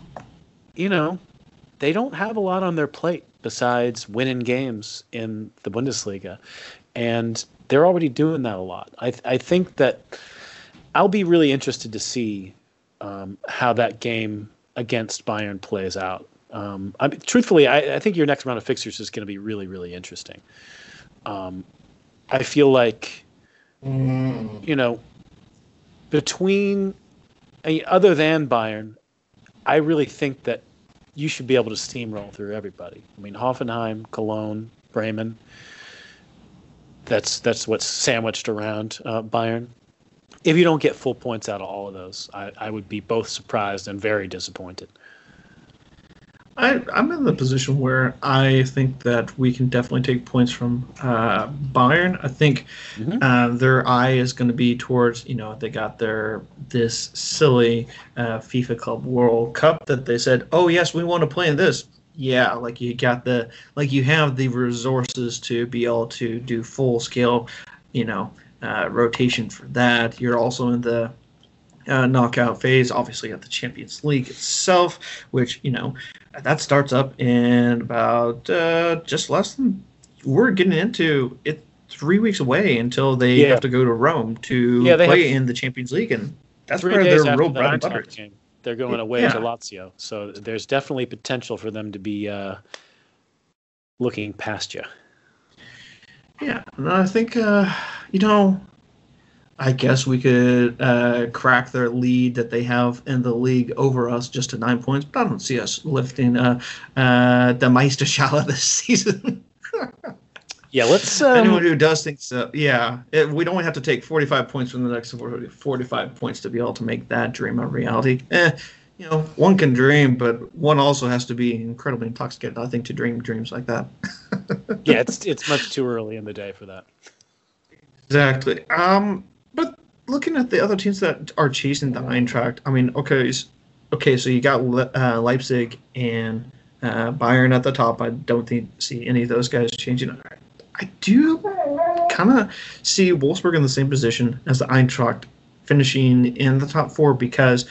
you know, they don't have a lot on their plate besides winning games in the Bundesliga. And they're already doing that a lot. I, I think that I'll be really interested to see um, how that game against Bayern plays out. Um, I mean, truthfully, I, I, think your next round of fixtures is going to be really, really interesting. Um, I feel like, mm. you know, between, other than Bayern, I really think that you should be able to steamroll through everybody. I mean, Hoffenheim, Cologne, Bremen. That's that's what's sandwiched around uh, Bayern. If you don't get full points out of all of those, I, I would be both surprised and very disappointed. I, I'm in the position where I think that we can definitely take points from uh, Bayern. I think mm-hmm. uh, their eye is going to be towards, you know, they got their this silly uh, FIFA Club World Cup that they said, oh yes, we want to play in this. Yeah, like you got the like you have the resources to be able to do full scale, you know, uh, rotation for that. You're also in the uh, knockout phase. Obviously, at the Champions League itself, which you know that starts up in about uh, just less than we're getting into it. Three weeks away until they yeah. have to go to Rome to yeah, play in the Champions League, and that's three where days they're real bread and game, they're going away Yeah. to Lazio. So there's definitely potential for them to be uh, looking past you. Yeah, and I think uh, you know, I guess we could uh, crack their lead that they have in the league over us just to nine points. But I don't see us lifting uh, uh, the Meisterschale this season. Yeah, let's. Anyone Um, who does think so, yeah, it, we'd only have to take 45 points from the next 40 45 points to be able to make that dream a reality. Eh, you know, one can dream, but one also has to be incredibly intoxicated, I think, to dream dreams like that. yeah, it's it's much too early in the day for that. Exactly. Um, looking at the other teams that are chasing the Eintracht, I mean, okay, okay, so you got Le- uh, Leipzig and uh, Bayern at the top. I don't think see any of those guys changing. I, I do kind of see Wolfsburg in the same position as the Eintracht, finishing in the top four because,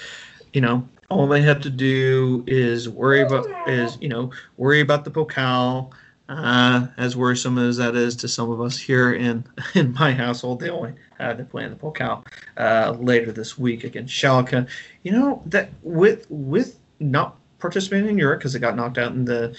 you know, all they have to do is worry about is you know worry about the Pokal. Uh, as worrisome as that is to some of us here in in my household, they only had to play in the Pokal uh, later this week against Schalke. You know that with with not participating in Europe because they got knocked out in the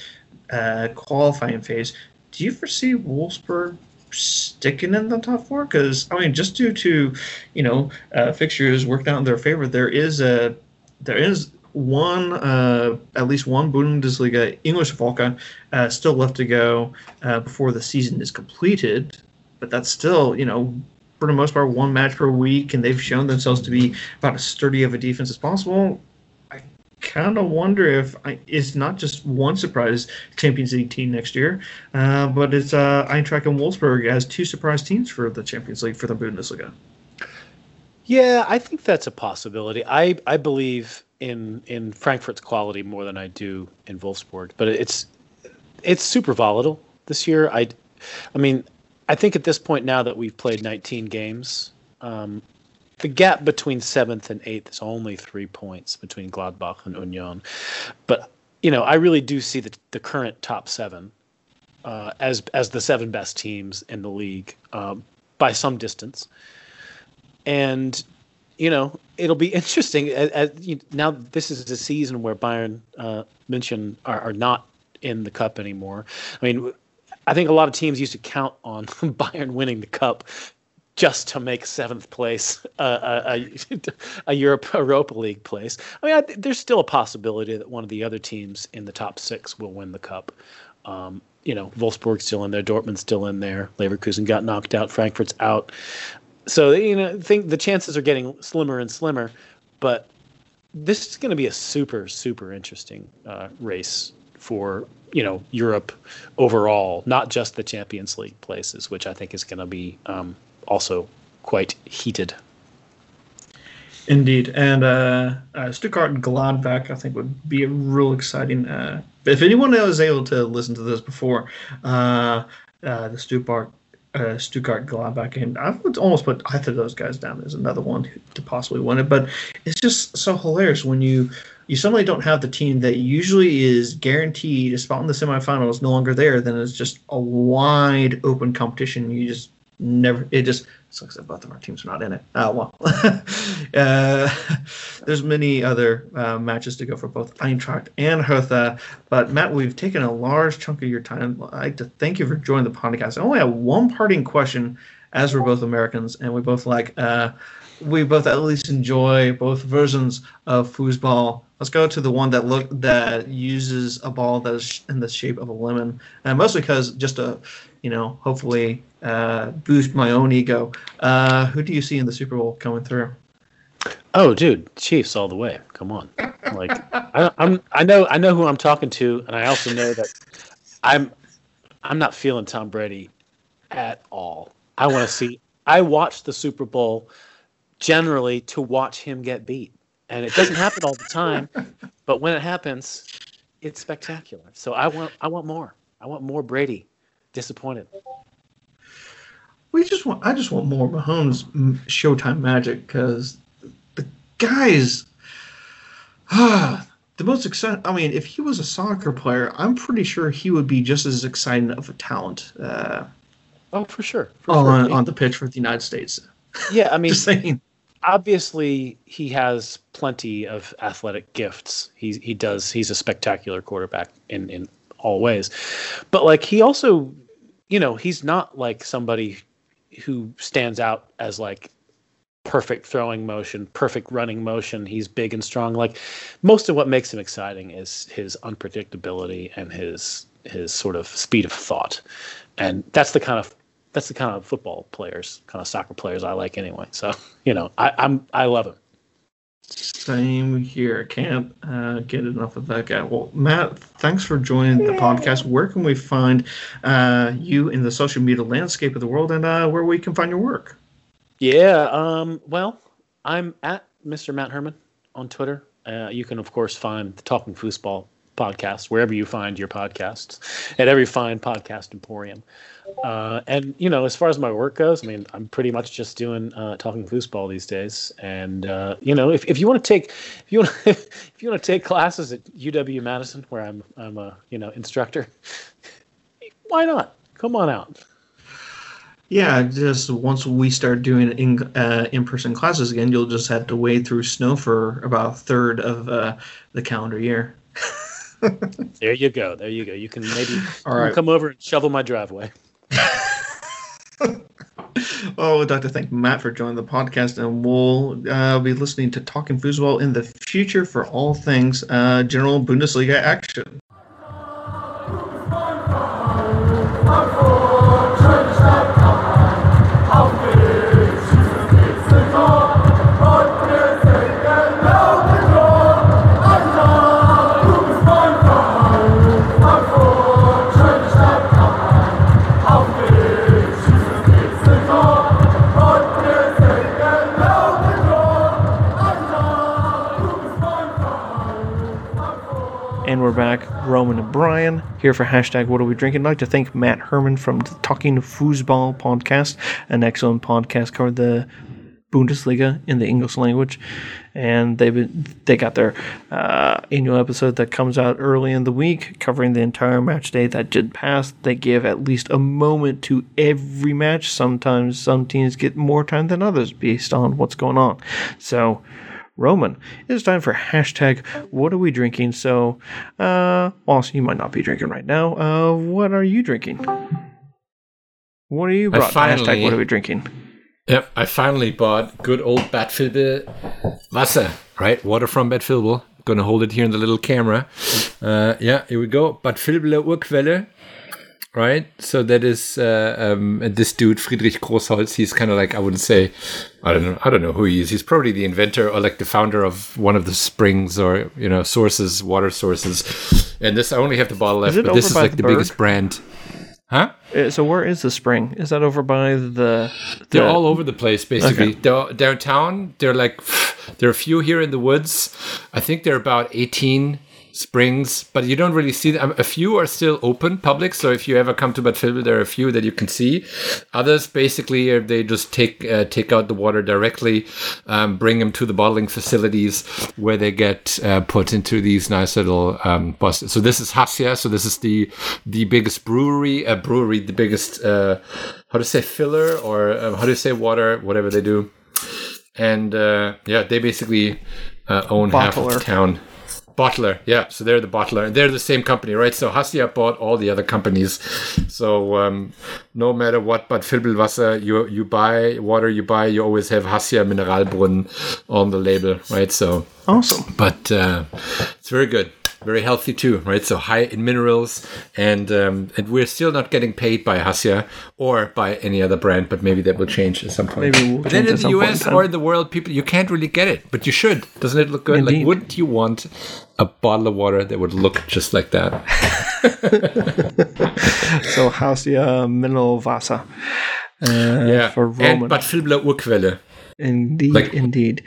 uh, qualifying phase. Do you foresee Wolfsburg sticking in the top four? Because I mean, just due to you know uh, fixtures worked out in their favor, there is a there is one uh, at least one Bundesliga English Volca uh, still left to go uh, before the season is completed. But that's still you know for the most part one match per week, and they've shown themselves to be about as sturdy of a defense as possible. I kind of wonder if I, it's not just one surprise Champions League team next year, uh, but it's uh, Eintracht and Wolfsburg as two surprise teams for the Champions League for the Bundesliga. Yeah, I think that's a possibility. I, I believe in in Frankfurt's quality more than I do in Wolfsburg, but it's it's super volatile this year. I, I mean, I think at this point now that we've played 19 games, um, the gap between seventh and eighth is only three points between Gladbach and Union. But you know, I really do see the the current top seven uh, as as the seven best teams in the league um, by some distance and you know it'll be interesting as, as you, now this is a season where bayern uh, München are, are not in the cup anymore i mean i think a lot of teams used to count on bayern winning the cup just to make seventh place uh, a, a, a Europe, Europa League place. I mean, I, there's still a possibility that one of the other teams in the top six will win the cup. Um, you know, Wolfsburg's still in there, Dortmund's still in there, Leverkusen got knocked out, Frankfurt's out so you know, think the chances are getting slimmer and slimmer, but this is going to be a super super interesting uh, race for you know Europe overall, not just the Champions League places, which I think is going to be um, also quite heated. Indeed, and uh, uh, Stuttgart Gladbach, I think, would be a real exciting. Uh, if anyone was able to listen to this before, uh, uh, the Stuttgart uh, Stuttgart Gladbach game, I would almost put either of those guys down as another one to possibly win it. But it's just so hilarious when you you suddenly don't have the team that usually is guaranteed a spot in the semifinals no longer there. Then it's just a wide open competition. You just never. It just sucks that both of our teams are not in it. Uh, well, uh, there's many other uh, matches to go for both Eintracht and Hertha. But Matt, we've taken a large chunk of your time. I'd like to thank you for joining the podcast. I only have one parting question, as we're both Americans and we both like. Uh, we both at least enjoy both versions of foosball. Let's go to the one that look that uses a ball that is in the shape of a lemon, and mostly because just to, you know, hopefully uh, boost my own ego. Uh, who do you see in the Super Bowl coming through? Oh, dude, Chiefs all the way. Come on, like I, I'm. I know. I know who I'm talking to, and I also know that I'm. I'm not feeling Tom Brady at all. I want to see. I watch the Super Bowl generally to watch him get beat, and it doesn't happen all the time, but when it happens, it's spectacular. So I want. I want more. I want more Brady. Disappointed. We just want. I just want more Mahomes Showtime magic because the guys. Ah, the most exciting. I mean, if he was a soccer player, I'm pretty sure he would be just as exciting of a talent uh, Oh, for sure. For on sure. on the pitch for the United States. Yeah, I mean, saying. obviously he has plenty of athletic gifts. He he does. He's a spectacular quarterback in in all ways, but like he also, you know, he's not like somebody who stands out as like perfect throwing motion, perfect running motion. He's big and strong. Like most of what makes him exciting is his unpredictability and his his sort of speed of thought, and that's the kind of that's the kind of football players, kind of soccer players I like anyway. So you know, I, I'm I love him. Same here. Can't uh, get enough of that guy. Well, Matt, thanks for joining the podcast. Where can we find uh, you in the social media landscape of the world, and uh, where we can find your work? Yeah. Um. Well, I'm at Mr. Matt Herman on Twitter. Uh, you can, of course, find the Talking Fussball podcast wherever you find your podcasts at every fine podcast emporium. Uh, and you know, as far as my work goes, I mean, I'm pretty much just doing uh, talking Fussball these days. And uh, you know, if, if you want to take if you want if you want to take classes at UW Madison, where I'm I'm a you know instructor, why not? Come on out. Yeah, just once we start doing in uh, in person classes again, you'll just have to wade through snow for about a third of uh, the calendar year. there you go. There you go. You can maybe right. come over and shovel my driveway. oh, I'd like to thank Matt for joining the podcast, and we'll uh, be listening to Talking Fussball in the future for all things uh, general Bundesliga action. We're back, Roman and Brian, here for hashtag What Are We Drinking? I'd like to thank Matt Herman from the Talking Fussball podcast, an excellent podcast covering the Bundesliga in the English language. And they've they got their uh, annual episode that comes out early in the week, covering the entire match day that did pass. They give at least a moment to every match. Sometimes some teams get more time than others based on what's going on. So, Roman, it's time for hashtag what are we drinking? So, uh, also, you might not be drinking right now. Uh, what are you drinking? What are you brought? to hashtag what are we drinking? Yep, I finally bought good old Bad Wasser, right? Water from Bad. Gonna hold it here in the little camera. Uh, yeah, here we go. Bad Urquelle, right? So that is uh, um, this dude Friedrich Großholz. He's kind of like I wouldn't say, I don't know, I don't know who he is. He's probably the inventor or like the founder of one of the springs or you know sources, water sources. And this I only have the bottle left, but this is like the the biggest brand. Huh? Uh, so, where is the spring? Is that over by the? They're all over the place, basically. Okay. They're, downtown, they're like, there are a few here in the woods. I think there are about 18 springs, but you don't really see them. A few are still open, public. So if you ever come to Bad Vilbel, there are a few that you can see. Others, basically, uh, they just take uh, take out the water directly, um, bring them to the bottling facilities where they get uh, put into these nice little um, buses. So this is Hassia. So this is the the biggest brewery, uh, brewery, the biggest uh, how to say filler or um, how to say water, whatever they do. And uh, yeah, they basically uh, own half of the town. Bottler, yeah. So they're the bottler. And they're the same company, right? So Hassia bought all the other companies. So um, no matter what, but Filbelwasser, you you buy water, you buy, you always have Hassia Mineralbrunnen on the label, right? So, Awesome. but uh, it's very good, very healthy too, right? So high in minerals, and um, and we're still not getting paid by Hassia or by any other brand, but maybe that will change at some point. Maybe we'll but then in the some point in US or in the world, people you can't really get it, but you should. Doesn't it look good? Indeed. Like, wouldn't you want a bottle of water that would look just like that? So, Hassia Mineral Wasser. Uh, yeah. For Roman. And Bad Vilbeler Urquelle. Indeed, Like- indeed.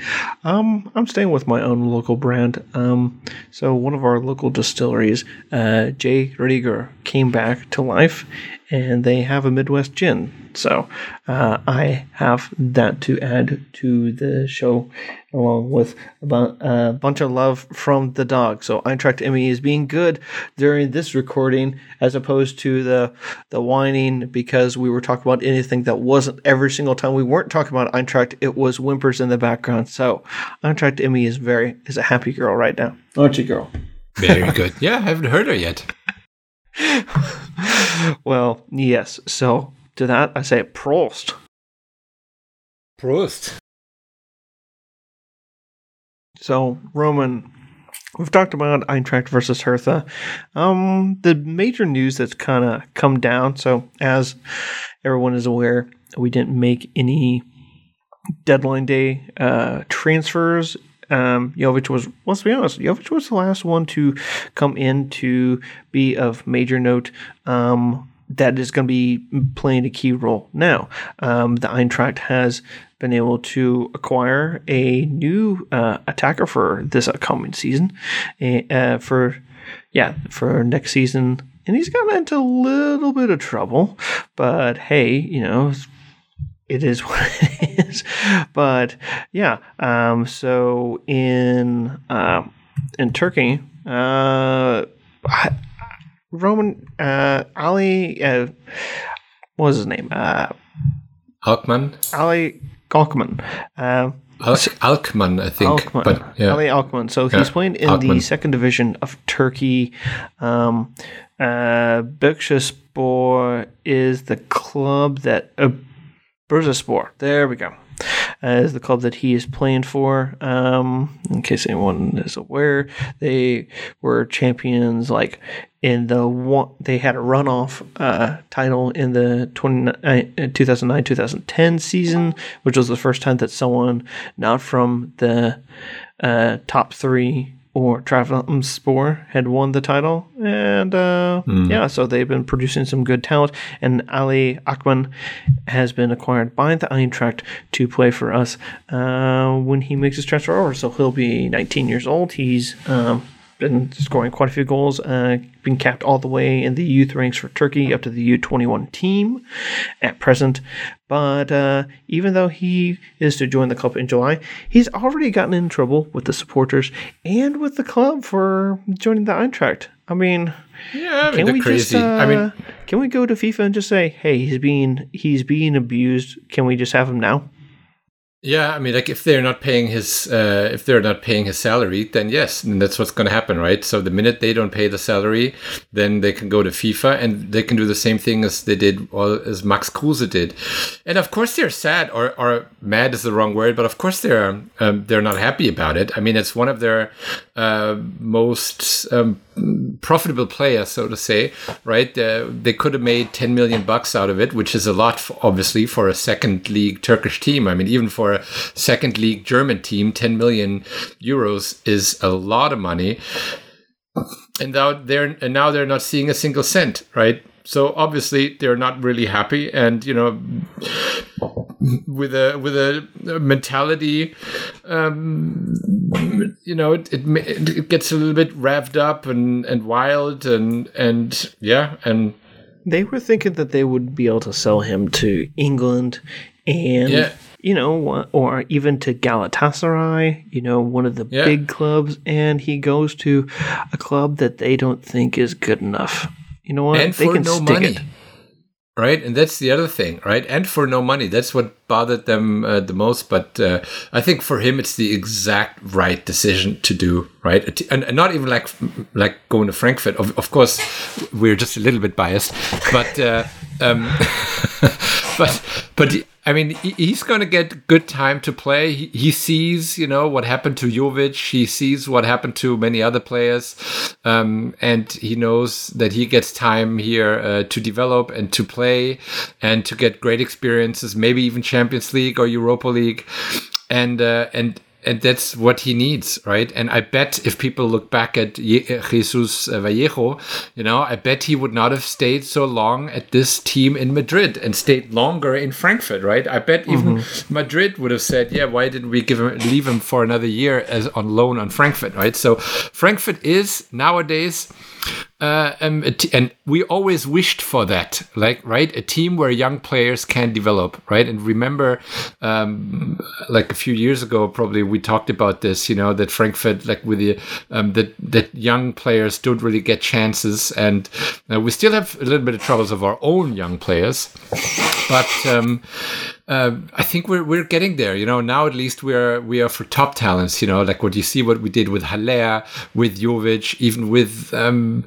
Um, I'm staying with my own local brand. Um, so one of our local distilleries, uh, J. Rieger, came back to life, and they have a Midwest gin. So uh, I have that to add to the show, along with a bu- a bunch of love from the dog. So Eintracht Emmy is being good during this recording, as opposed to the the whining because we were talking about anything that wasn't every single time we weren't talking about Eintracht it was whimpers in the background. So Eintracht Emmy is very is a happy girl right now, aren't you, girl? Very good. Yeah, I haven't heard her yet. well, yes. So to that, I say Prost. Prost. So Roman, we've talked about Eintracht versus Hertha. Um, the major news that's kind of come down. So as everyone is aware, we didn't make any deadline day uh, transfers. Um, Jovic was, let's be honest, Jovic was the last one to come in to be of major note. Um, that is going to be playing a key role. Now, um, the Eintracht has been able to acquire a new uh, attacker for this upcoming season, uh, for yeah, for next season, and he's gotten into a little bit of trouble. But hey, you know, it is what it is. But yeah, um, so in uh, in Turkey, uh, Roman uh, Ali, uh, what was his name? Uh, Akman. Ali Akman. Uh, Akman, I think. Akman. But, yeah. Ali Akman. So he's yeah. playing in Akman. the second division of Turkey. Um, uh, Bursaspor is the club that. Uh, Bursaspor. There we go uh, is the club that he is playing for. Um, in case anyone is aware, they were champions like in the one they had a runoff uh, title in the 2009 2010 season, which was the first time that someone not from the uh, top three or Trabzonspor had won the title, and uh, mm. yeah, so they've been producing some good talent. And Ali Akman has been acquired by the Eintracht to play for us uh, when he makes his transfer over. So he'll be 19 years old. He's um, been scoring quite a few goals, uh, been capped all the way in the youth ranks for Turkey up to the U21 team at present. But uh, even though he is to join the club in July, he's already gotten in trouble with the supporters and with the club for joining the Eintracht. I mean, yeah, I mean, can we crazy. just? Uh, I mean, can we go to FIFA and just say, "Hey, he's being he's being abused. Can we just have him now?" Yeah, I mean, like if they're not paying his, uh, if they're not paying his salary, then yes, and that's what's going to happen, right? So the minute they don't pay the salary, then they can go to FIFA and they can do the same thing as they did, as Max Kruse did. And of course, they're sad, or or mad is the wrong word, but of course they're um, they're not happy about it. I mean, it's one of their uh, most um, profitable player, so to say, right? Uh, they could have made 10 million bucks out of it, which is a lot, for, obviously, for a second league Turkish team. I mean, even for a second league German team, 10 million euros is a lot of money. And now they're and now they're not seeing a single cent, right? So obviously they're not really happy, and you know, with a with a mentality, um, you know, it, it, it gets a little bit revved up and and wild and and yeah, and they were thinking that they would be able to sell him to England and. Yeah you know, or even to Galatasaray, you know, one of the yeah. big clubs, and he goes to a club that they don't think is good enough. You know what? And they can no stick money. it right? And that's the other thing right? And for no money. That's what bothered them uh, the most but uh, i think for him it's the exact right decision to do right? And, and not even like like going to frankfurt. Of, of course we're just a little bit biased but uh, um, but but I mean, he's going to get good time to play. He, sees, you know, what happened to Jovic. He sees what happened to many other players, um, and he knows that he gets time here uh, to develop and to play and to get great experiences, maybe even Champions League or Europa League, and uh, and and that's what he needs, right? And I bet if people look back at Jesus Vallejo, you know, I bet he would not have stayed so long at this team in Madrid and stayed longer in Frankfurt, right? I bet even mm-hmm. Madrid would have said, "Yeah, why didn't we give him leave him for another year as on loan on Frankfurt?" Right? So Frankfurt is nowadays uh, um, and we always wished for that, like right, a team where young players can develop, right? And remember, um, like a few years ago, probably we talked about this. You know that Frankfurt, like with the um, that that young players don't really get chances, and uh, we still have a little bit of troubles of our own young players. But um, uh, I think we're we're getting there. You know, now at least we are we are for top talents. You know, like what you see what we did with Haller, with Jovic, even with um,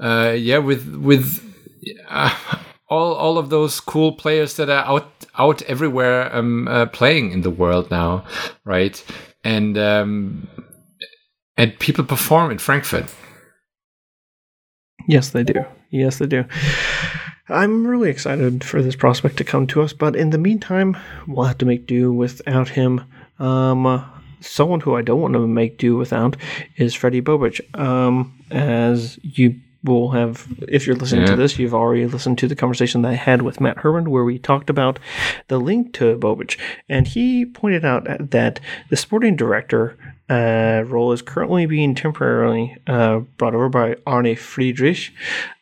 uh, yeah, with with. Uh, all, all of those cool players that are out out everywhere um, uh, playing in the world now, right? And um, and people perform in Frankfurt. Yes, they do. Yes, they do. I'm really excited for this prospect to come to us, but in the meantime, we'll have to make do without him. Um, someone who I don't want to make do without is Fredi Bobic. Um, as you will have, if you're listening Yeah. to this, you've already listened to the conversation that I had with Matt Herman, where we talked about the link to Bobic, and he pointed out that the sporting director uh, role is currently being temporarily uh, brought over by Arne Friedrich,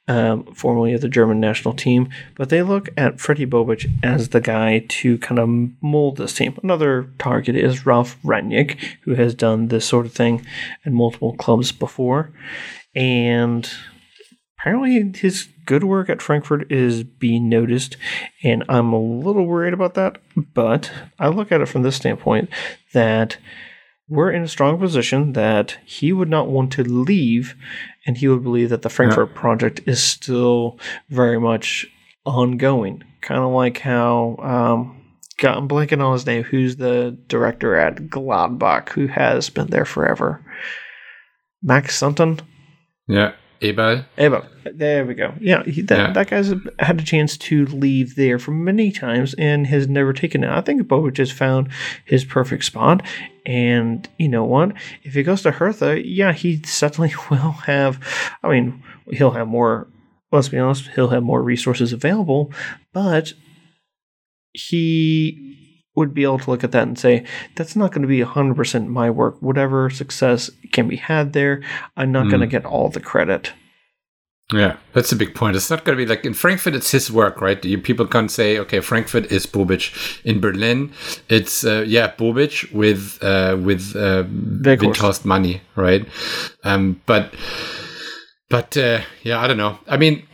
um, formerly of the German national team, but they look at Fredi Bobic as the guy to kind of mold this team. Another target is Ralf Rangnick, who has done this sort of thing in multiple clubs before, and apparently his good work at Frankfurt is being noticed, and I'm a little worried about that. But I look at it from this standpoint that we're in a strong position that he would not want to leave, and he would believe that the Frankfurt project is still very much ongoing. Kind of like how um, God, I'm blanking on his name. Who's the director at Gladbach who has been there forever? Max Sutton. Yeah, Eberl. Eva. There we go. Yeah, he, that, Yeah. that guy's had a chance to leave there for many times and has never taken it. I think Bobic has found his perfect spot. And you know what? If he goes to Hertha, yeah, he certainly will have. I mean, he'll have more. Let's be honest, he'll have more resources available, but he would be able to look at that and say, that's not going to be 100% my work. Whatever success can be had there, I'm not going to mm. get all the credit. Yeah, that's a big point. It's not going to be like in Frankfurt, it's his work, right? You people can't say, okay, Frankfurt is Bobic. In Berlin, it's uh, yeah, Bobic with uh, with uh. Windhorst money, right? Um, but but uh, yeah, I don't know. I mean,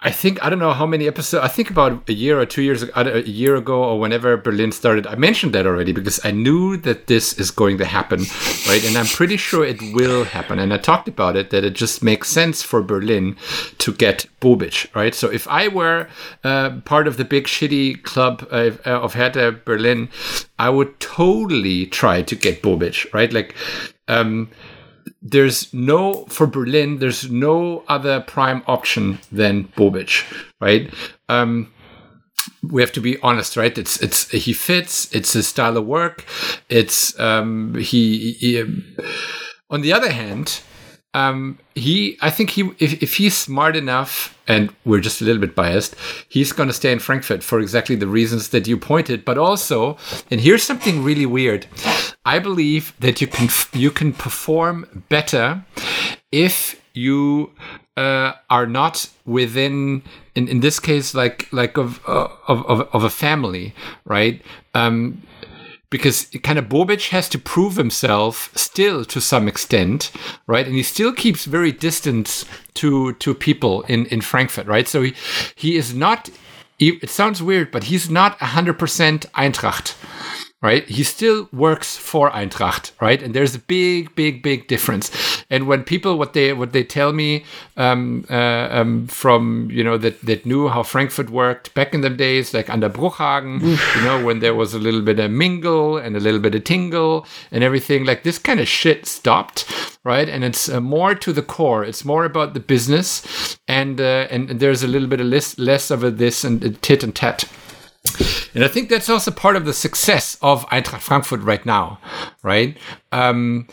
I think I don't know how many episodes. I think about a year or two years ago, a year ago, or whenever Berlin started. I mentioned that already because I knew that this is going to happen, right? And I'm pretty sure it will happen. And I talked about it that it just makes sense for Berlin to get Bobic, right? So if I were uh, part of the big shitty club uh, of Hertha Berlin, I would totally try to get Bobic, right? Like. Um, there's no for Berlin. There's no other prime option than Bobic, right? Um, we have to be honest, right? It's it's he fits. It's his style of work. It's um, he, he on the other hand, um, he I think he if, if he's smart enough, and we're just a little bit biased, he's going to stay in Frankfurt for exactly the reasons that you pointed. But also, and here's something really weird. I believe that you can you can perform better if you uh, are not within in, in this case like like of of, of of a family, right? Um, because kind of Bobic has to prove himself still to some extent, right? And he still keeps very distant to to people in in Frankfurt, right? So he he is not. It sounds weird, but he's not hundred percent Eintracht, right? He still works for Eintracht, right? And there's a big, big, big difference. And when people what they what they tell me um, uh, um, from you know that that knew how Frankfurt worked back in the days, like under Bruchhagen, you know, when there was a little bit of mingle and a little bit of tingle and everything, like this kind of shit stopped, right? And it's uh, more to the core. It's more about the business, and uh, and, and there's a little bit of less less of a this and uh, tit and tat. And I think that's also part of the success of Eintracht Frankfurt right now, right? Um,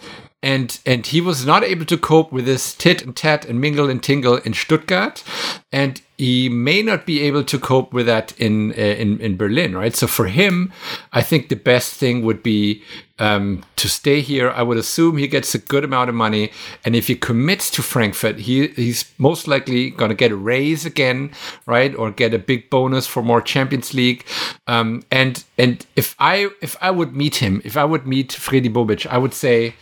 and and he was not able to cope with this tit and tat and mingle and tingle in Stuttgart, and he may not be able to cope with that in uh, in in Berlin, right? So for him, I think the best thing would be um, to stay here. I would assume he gets a good amount of money, and if he commits to Frankfurt, he he's most likely going to get a raise again, right, or get a big bonus for more Champions League. Um, and and if I if I would meet him, if I would meet Fredi Bobic, I would say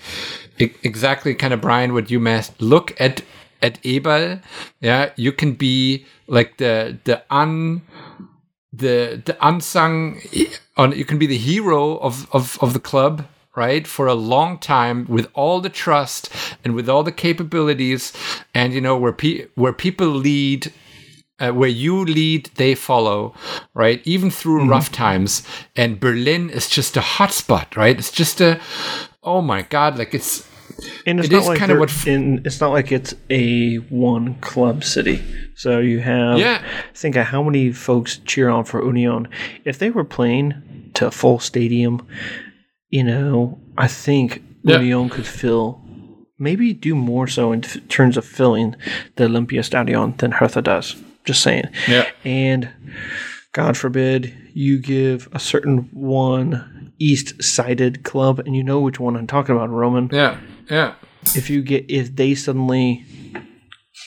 exactly kind of Brian what you meant. Look at at Eberl, yeah, you can be like the the un the the unsung on you can be the hero of of of the club right for a long time with all the trust and with all the capabilities and you know where pe- where people lead uh, where you lead they follow right even through Mm-hmm. rough times and berlin is just a hotspot right it's just a oh my god like it's And it's It not is like kind of what f- in, it's not like it's a one club city. So you have Yeah. think of how many folks cheer on for Union. If they were playing to a full stadium, you know, I think Yeah. Union could fill maybe do more so in f- terms of filling the Olympia Stadion than Hertha does. Just saying. Yeah. And God forbid you give a certain one east sided club and you know which one I'm talking about, Roman yeah yeah if you get if they suddenly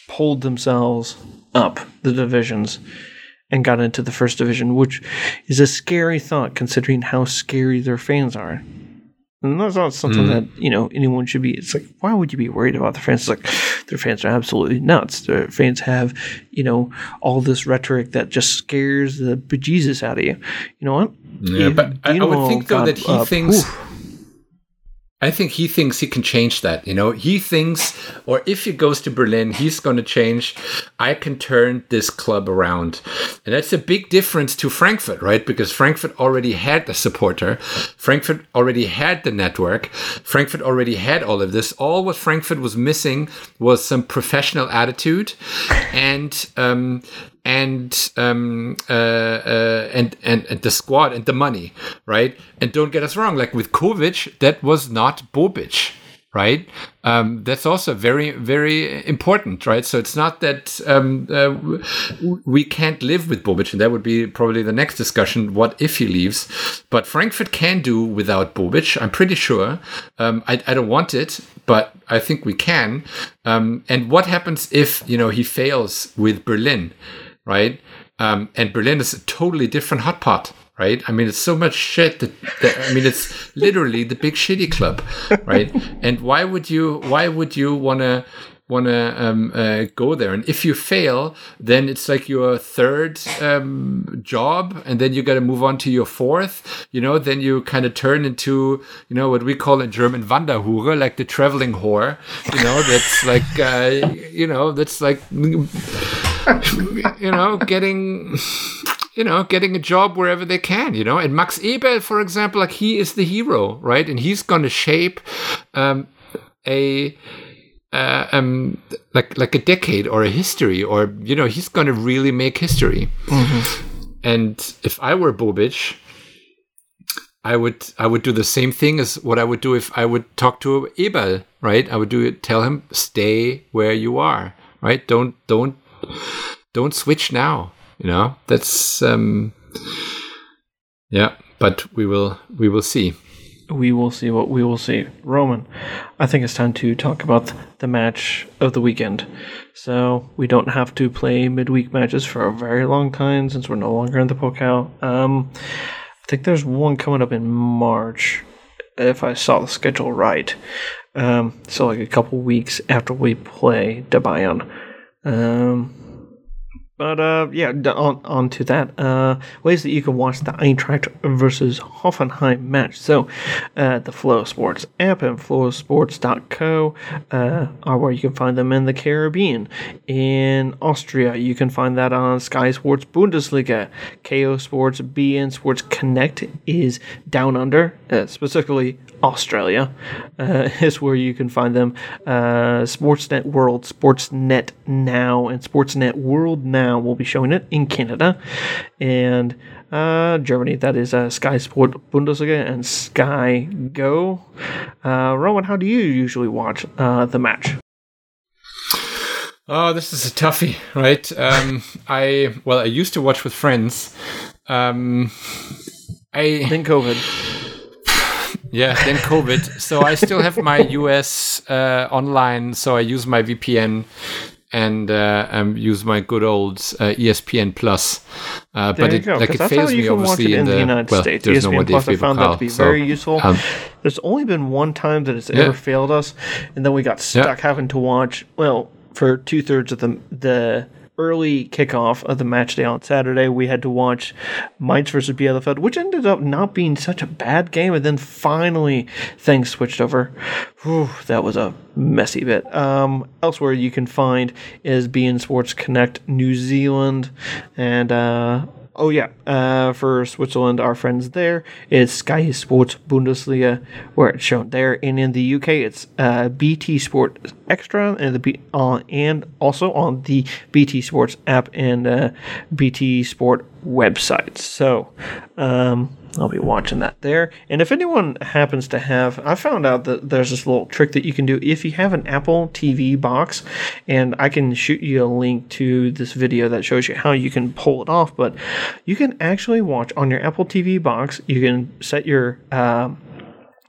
pulled themselves up the divisions and got into the first division, which is a scary thought considering how scary their fans are. And that's not something hmm. that, you know, anyone should be it's like, why would you be worried about the fans? It's like their fans are absolutely nuts. Their fans have, you know, all this rhetoric that just scares the bejesus out of you. You know what? Yeah, If but I, I would think though that he up, thinks. oof. I think he thinks he can change that. You know, he thinks, or if he goes to Berlin, he's going to change. I can turn this club around, and that's a big difference to Frankfurt, right? Because Frankfurt already had the supporter, Frankfurt already had the network, Frankfurt already had all of this. All what Frankfurt was missing was some professional attitude, and um, and um, uh, uh, and, and the squad and the money, right? And don't get us wrong, like with Kovač, that was not Bobic, right? Um, that's also very very important, right? So it's not that um, uh, we can't live with Bobic, and that would be probably the next discussion. What if he leaves? But Frankfurt can do without Bobic. I'm pretty sure. Um, I, I don't want it, but I think we can. Um, and what happens if you know he fails with Berlin? Right? Um, and Berlin is a totally different hot pot, right? I mean, it's so much shit that, that I mean, it's literally the big shitty club, right? and why would you? Why would you want to? Want to um, uh, go there, and if you fail, then it's like your third um, job, and then you got to move on to your fourth. You know, then you kind of turn into you know what we call in German Wanderhure, like the traveling whore. You know, that's like uh, you know that's like you know, getting you know, getting a job wherever they can, you know. And Max Eberl, for example, like he is the hero, right? And he's going to shape um, a uh, um, like like a decade or a history, or you know, he's going to really make history. And if I were Bobic, I would I would do the same thing as what I would do if I would talk to Ebel, right? I would do it, tell him stay where you are, right? Don't don't don't switch now. You know that's um, yeah. But we will we will see. we will see what we will see. Roman, I think it's time to talk about the match of the weekend. So we don't have to play midweek matches for a very long time since we're no longer in the Pokal. Um, I think there's one coming up in March, if I saw the schedule right. Um, so like a couple weeks after we play De Bayern. Um, but uh, yeah, on on to that. Uh, ways that you can watch the Eintracht versus Hoffenheim match. So, uh, the Flow Sports app and flowsports.co uh, are where you can find them in the Caribbean. In Austria, you can find that on Sky Sports Bundesliga. KO Sports beIN Sports Connect is down under, uh, specifically Australia, uh, is where you can find them. Uh, Sportsnet World, Sportsnet Now, and Sportsnet World Now will be showing it in Canada and uh, Germany. That is uh, Sky Sport Bundesliga and Sky Go. Uh, Roman, how do you usually watch uh, the match? Oh, this is a toughie, right? Um, I well, I used to watch with friends. Um, I Then COVID. yeah, then COVID. So I still have my US uh, online, so I use my VPN and uh, um, use my good old uh, ESPN Plus. Uh, but it go. like it that's how fails you me can watch obviously it in the, United well, States. there's no ESPN Plus, I found that to be so, very useful. um, There's only been one time that it's Yeah. ever failed us, and then we got stuck having to watch. Well, for two thirds of the the early kickoff of the match day on Saturday, we had to watch Mainz versus Bielefeld, which ended up not being such a bad game. And then finally, things switched over. Whew, that was a messy bit. Um, elsewhere, you can find is beIN Sports Connect New Zealand and. Uh, Oh yeah, uh, for Switzerland, our friends there, it's Sky Sports Bundesliga, where it's shown there, and in the UK, it's uh, BT Sport Extra, and the B- uh, and also on the BT Sports app and uh, BT Sport website. So, um, I'll be watching that there. And if anyone happens to have, I found out that there's this little trick that you can do if you have an Apple TV box, and I can shoot you a link to this video that shows you how you can pull it off. But you can actually watch on your Apple TV box. You can set your um,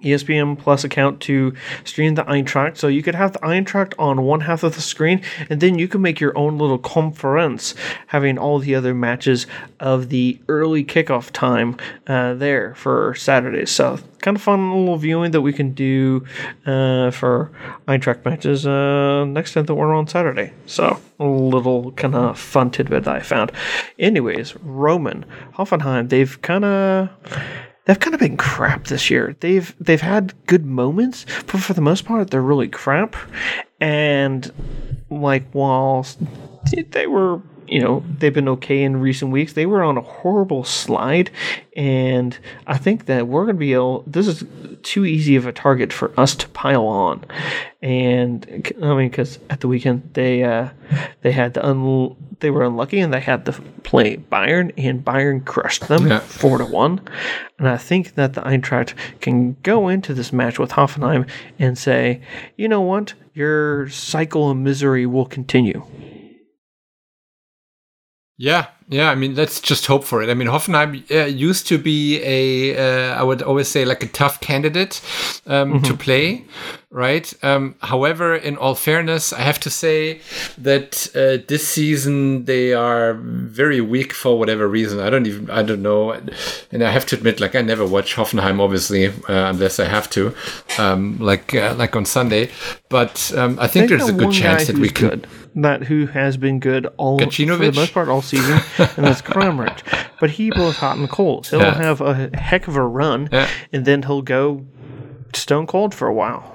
ESPN Plus account to stream the Eintracht. So you could have the Eintracht on one half of the screen, and then you can make your own little conference, having all the other matches of the early kickoff time uh, there for Saturdays. So kind of fun little viewing that we can do uh, for Eintracht matches uh, next time that we're on Saturday. So a little kind of fun tidbit that I found. Anyways, Roman Hoffenheim, they've kind of they've kind of been crap this year. They've they've had good moments, but for the most part, they're really crap. And like while they were, you know, they've been okay in recent weeks, they were on a horrible slide. And I think that we're going to be able. This is too easy of a target for us to pile on. And I mean, because at the weekend they uh, they had the un- they were unlucky and they had to play Bayern, and Bayern crushed them Yeah. four to one. And I think that the Eintracht can go into this match with Hoffenheim and say, you know what, your cycle of misery will continue. Yeah, yeah. I mean, let's just hope for it. I mean, Hoffenheim uh, used to be a, uh, I would always say, like a tough candidate um, to play, right? Um, however, in all fairness, I have to say that uh, this season they are very weak for whatever reason. I don't even, I don't know. And I have to admit, like, I never watch Hoffenheim, obviously, uh, unless I have to, um, like, uh, like on Sunday. But um, I think They there's a good chance that we can. good, that who has been good all for the most part all season, and that's Kramaric. But he blows hot and cold. He'll Yeah. have a heck of a run, Yeah. and then he'll go stone cold for a while.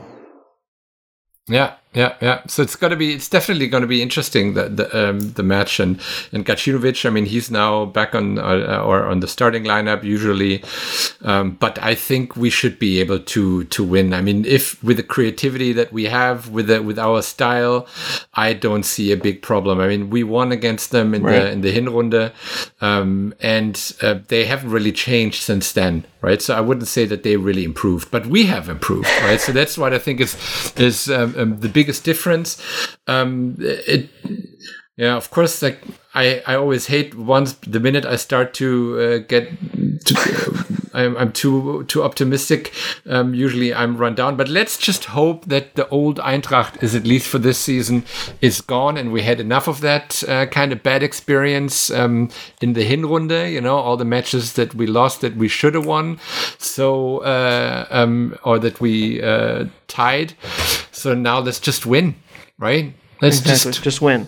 Yeah, yeah, yeah. So it's gonna be, it's definitely gonna be interesting the the, um, the match and and Gacinovic. I mean, he's now back on uh, or on the starting lineup usually, um, but I think we should be able to to win. I mean, if with the creativity that we have with the, with our style, I don't see a big problem. I mean, we won against them in Right. the in the Hinrunde, um, and uh, they haven't really changed since then, right? So I wouldn't say that they really improved, but we have improved, right? So that's what I think is is um, um, the biggest difference. Um, it, yeah, of course, like I, I always hate once the minute I start to uh, get to, I'm, I'm too too optimistic. Um, usually I'm run down, but let's just hope that the old Eintracht is at least for this season is gone, and we had enough of that uh, kind of bad experience um, in the Hinrunde. You know, all the matches that we lost that we should have won, so uh, um, or that we uh, tied. So now let's just win, right? Let's Exactly. just Just win.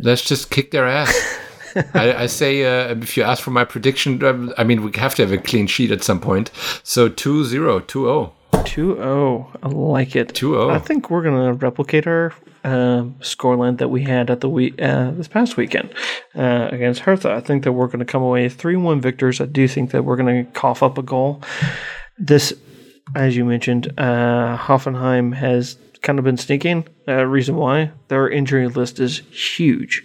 let's just kick their ass. I, I say, uh, if you ask for my prediction, um, I mean, we have to have a clean sheet at some point. So 2 0, 2 0. 2 0. I like it. 2-0. I think we're going to replicate our um, scoreline that we had at the week uh, this past weekend uh, against Hertha. I think that we're going to come away 3 1 victors. I do think that we're going to cough up a goal. This, as you mentioned, uh, Hoffenheim has kind of been sneaking. Uh, reason why their injury list is huge,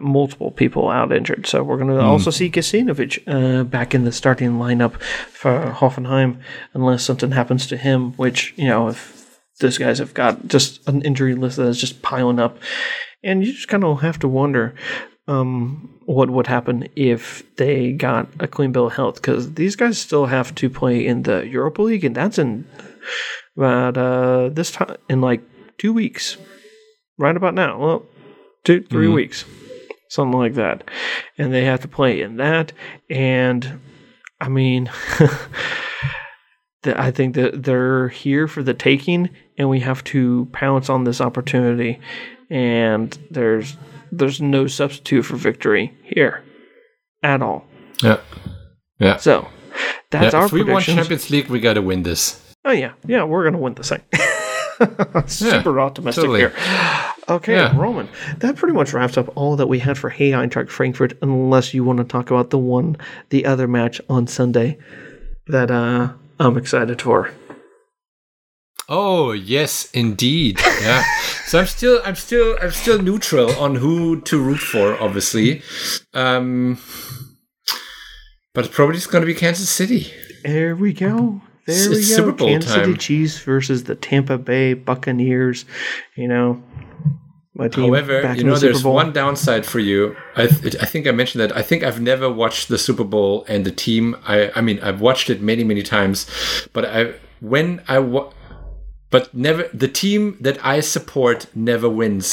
multiple people out injured. So we're going to also see Gacinovic uh, back in the starting lineup for Hoffenheim, unless something happens to him. Which you know, if those guys have got just an injury list that is just piling up, and you just kind of have to wonder um, what would happen if they got a clean bill of health because these guys still have to play in the Europa League, and that's in about uh, this time in like two weeks, right about now. Well, two three weeks, something like that, and they have to play in that. And I mean, that I think that they're here for the taking, and we have to pounce on this opportunity. And there's there's no substitute for victory here at all. Yeah. Yeah. So that's yeah, our if we want. Champions League, we got to win this. Oh yeah, yeah, we're gonna win this thing. Super optimistic totally. here. Okay, Yeah. Roman. That pretty much wraps up all that we had for Hey Eintracht Frankfurt. Unless you want to talk about the one, the other match on Sunday that uh, I'm excited for. Oh yes, indeed. Yeah. so I'm still, I'm still, I'm still neutral on who to root for. Obviously, um, but probably it's going to be Kansas City. There we go. There It's- we it's go. Super Bowl Kansas City time. Chiefs versus the Tampa Bay Buccaneers. You know, my team. However, you know, the there's one downside for you. I, th- I think I mentioned that. I think I've never watched the Super Bowl and the team. I, I mean, I've watched it many, many times, but I when I wa- but never the team that I support never wins.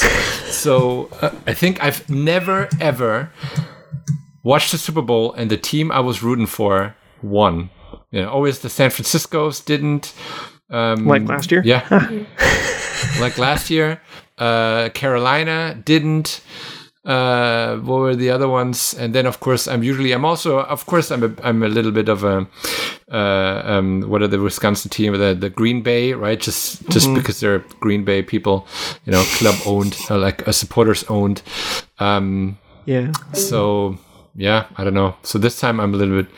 so uh, I think I've never ever watched the Super Bowl and the team I was rooting for won. You know, always the San Francisco's didn't. Um, like last year. yeah. like last year, uh, Carolina didn't. Uh, what were the other ones? And then, of course, I'm usually I'm also, of course, I'm a I'm a little bit of a uh, um, what are the Wisconsin team? The the Green Bay, right? Just just because they're Green Bay people, you know, club owned, uh, like uh, supporters owned. Um, Yeah. so yeah, I don't know. So this time I'm a little bit,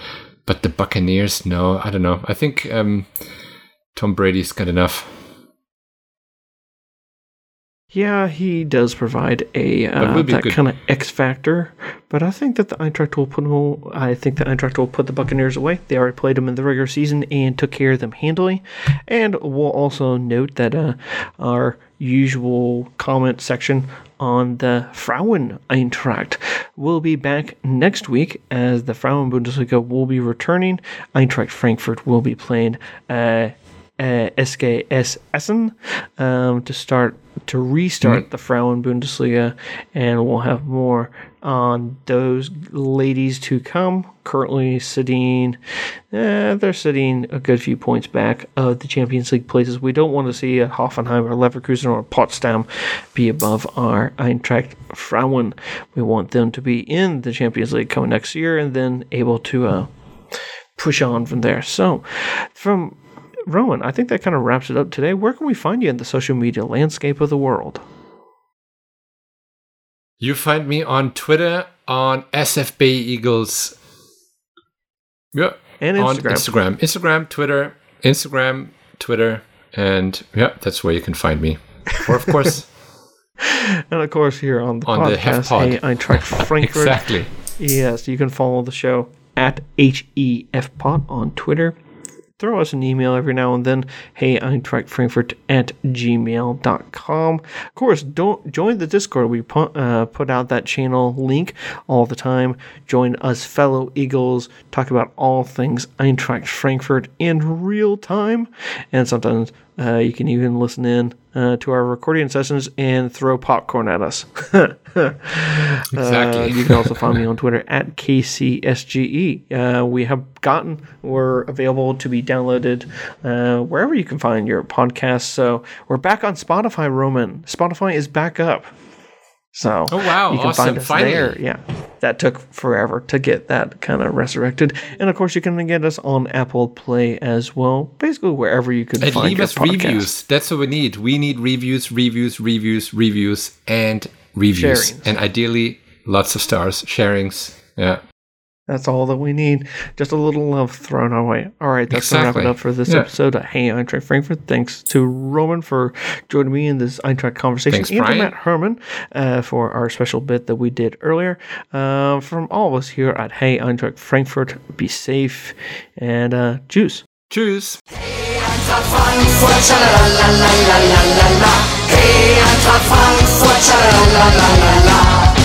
but the Buccaneers, no, I don't know. I think um, Tom Brady's got enough. Yeah, he does provide a uh, that kind of X factor, but I think that the Eintracht will put I think the Eintracht will put the Buccaneers away. They already played them in the regular season and took care of them handily. And we'll also note that uh, our usual comment section on the Frauen Eintracht We'll be back next week as the Frauen Bundesliga will be returning. Eintracht Frankfurt will be playing. Uh, uh, SGS Essen um, to start to restart the Frauen Bundesliga, and we'll have more on those ladies to come. Currently sitting, eh, they're sitting a good few points back of the Champions League places. We don't want to see a Hoffenheim or Leverkusen or Potsdam be above our Eintracht Frauen. We want them to be in the Champions League coming next year, and then able to. Uh, push on from there. So, from Roman, I think that kind of wraps it up today. Where can we find you in the social media landscape of the world? You find me on Twitter on SF Bay Eagles. Yeah. And On Instagram. Instagram. Instagram, Twitter, Instagram, Twitter, and yeah, that's where you can find me. Or of course And of course, here on the on podcast, the. Hey Eintracht Frankfurt. exactly. Yes, you can follow the show at HEFPod on Twitter. Throw us an email every now and then. Hey, Eintracht Frankfurt at gmail.com. Of course, don't join the Discord. We put, uh, put out that channel link all the time. Join us, fellow Eagles. Talk about all things Eintracht Frankfurt in real time. And sometimes uh, you can even listen in uh, to our recording sessions and throw popcorn at us. Exactly. Uh, you can also find me on Twitter at KCSGE. Uh, we have gotten, we're available to be downloaded uh, wherever you can find your podcasts. So we're back on Spotify, Roman. Spotify is back up. So Oh, wow. you can Awesome. find us Finally. there. Yeah, that took forever to get that kind of resurrected, and of course you can get us on Apple Play as well. Basically wherever you can And find leave us podcast. reviews. That's what we need. We need reviews, reviews, reviews, reviews, and reviews. Sharings. And ideally, lots of stars, sharings. Yeah. That's all that we need. Just a little love thrown our way. All right, that's gonna wrap it up for this Yeah. episode of Hey Eintracht Frankfurt. Thanks to Roman for joining me in this Eintracht conversation, Thanks, and to Matt Herman uh, for our special bit that we did earlier. Uh, from all of us here at Hey Eintracht Frankfurt, be safe and uh, juice. Tschüss. Frankfurt, la la la la la la la. Hey, Eintracht Frankfurt, sha la la la la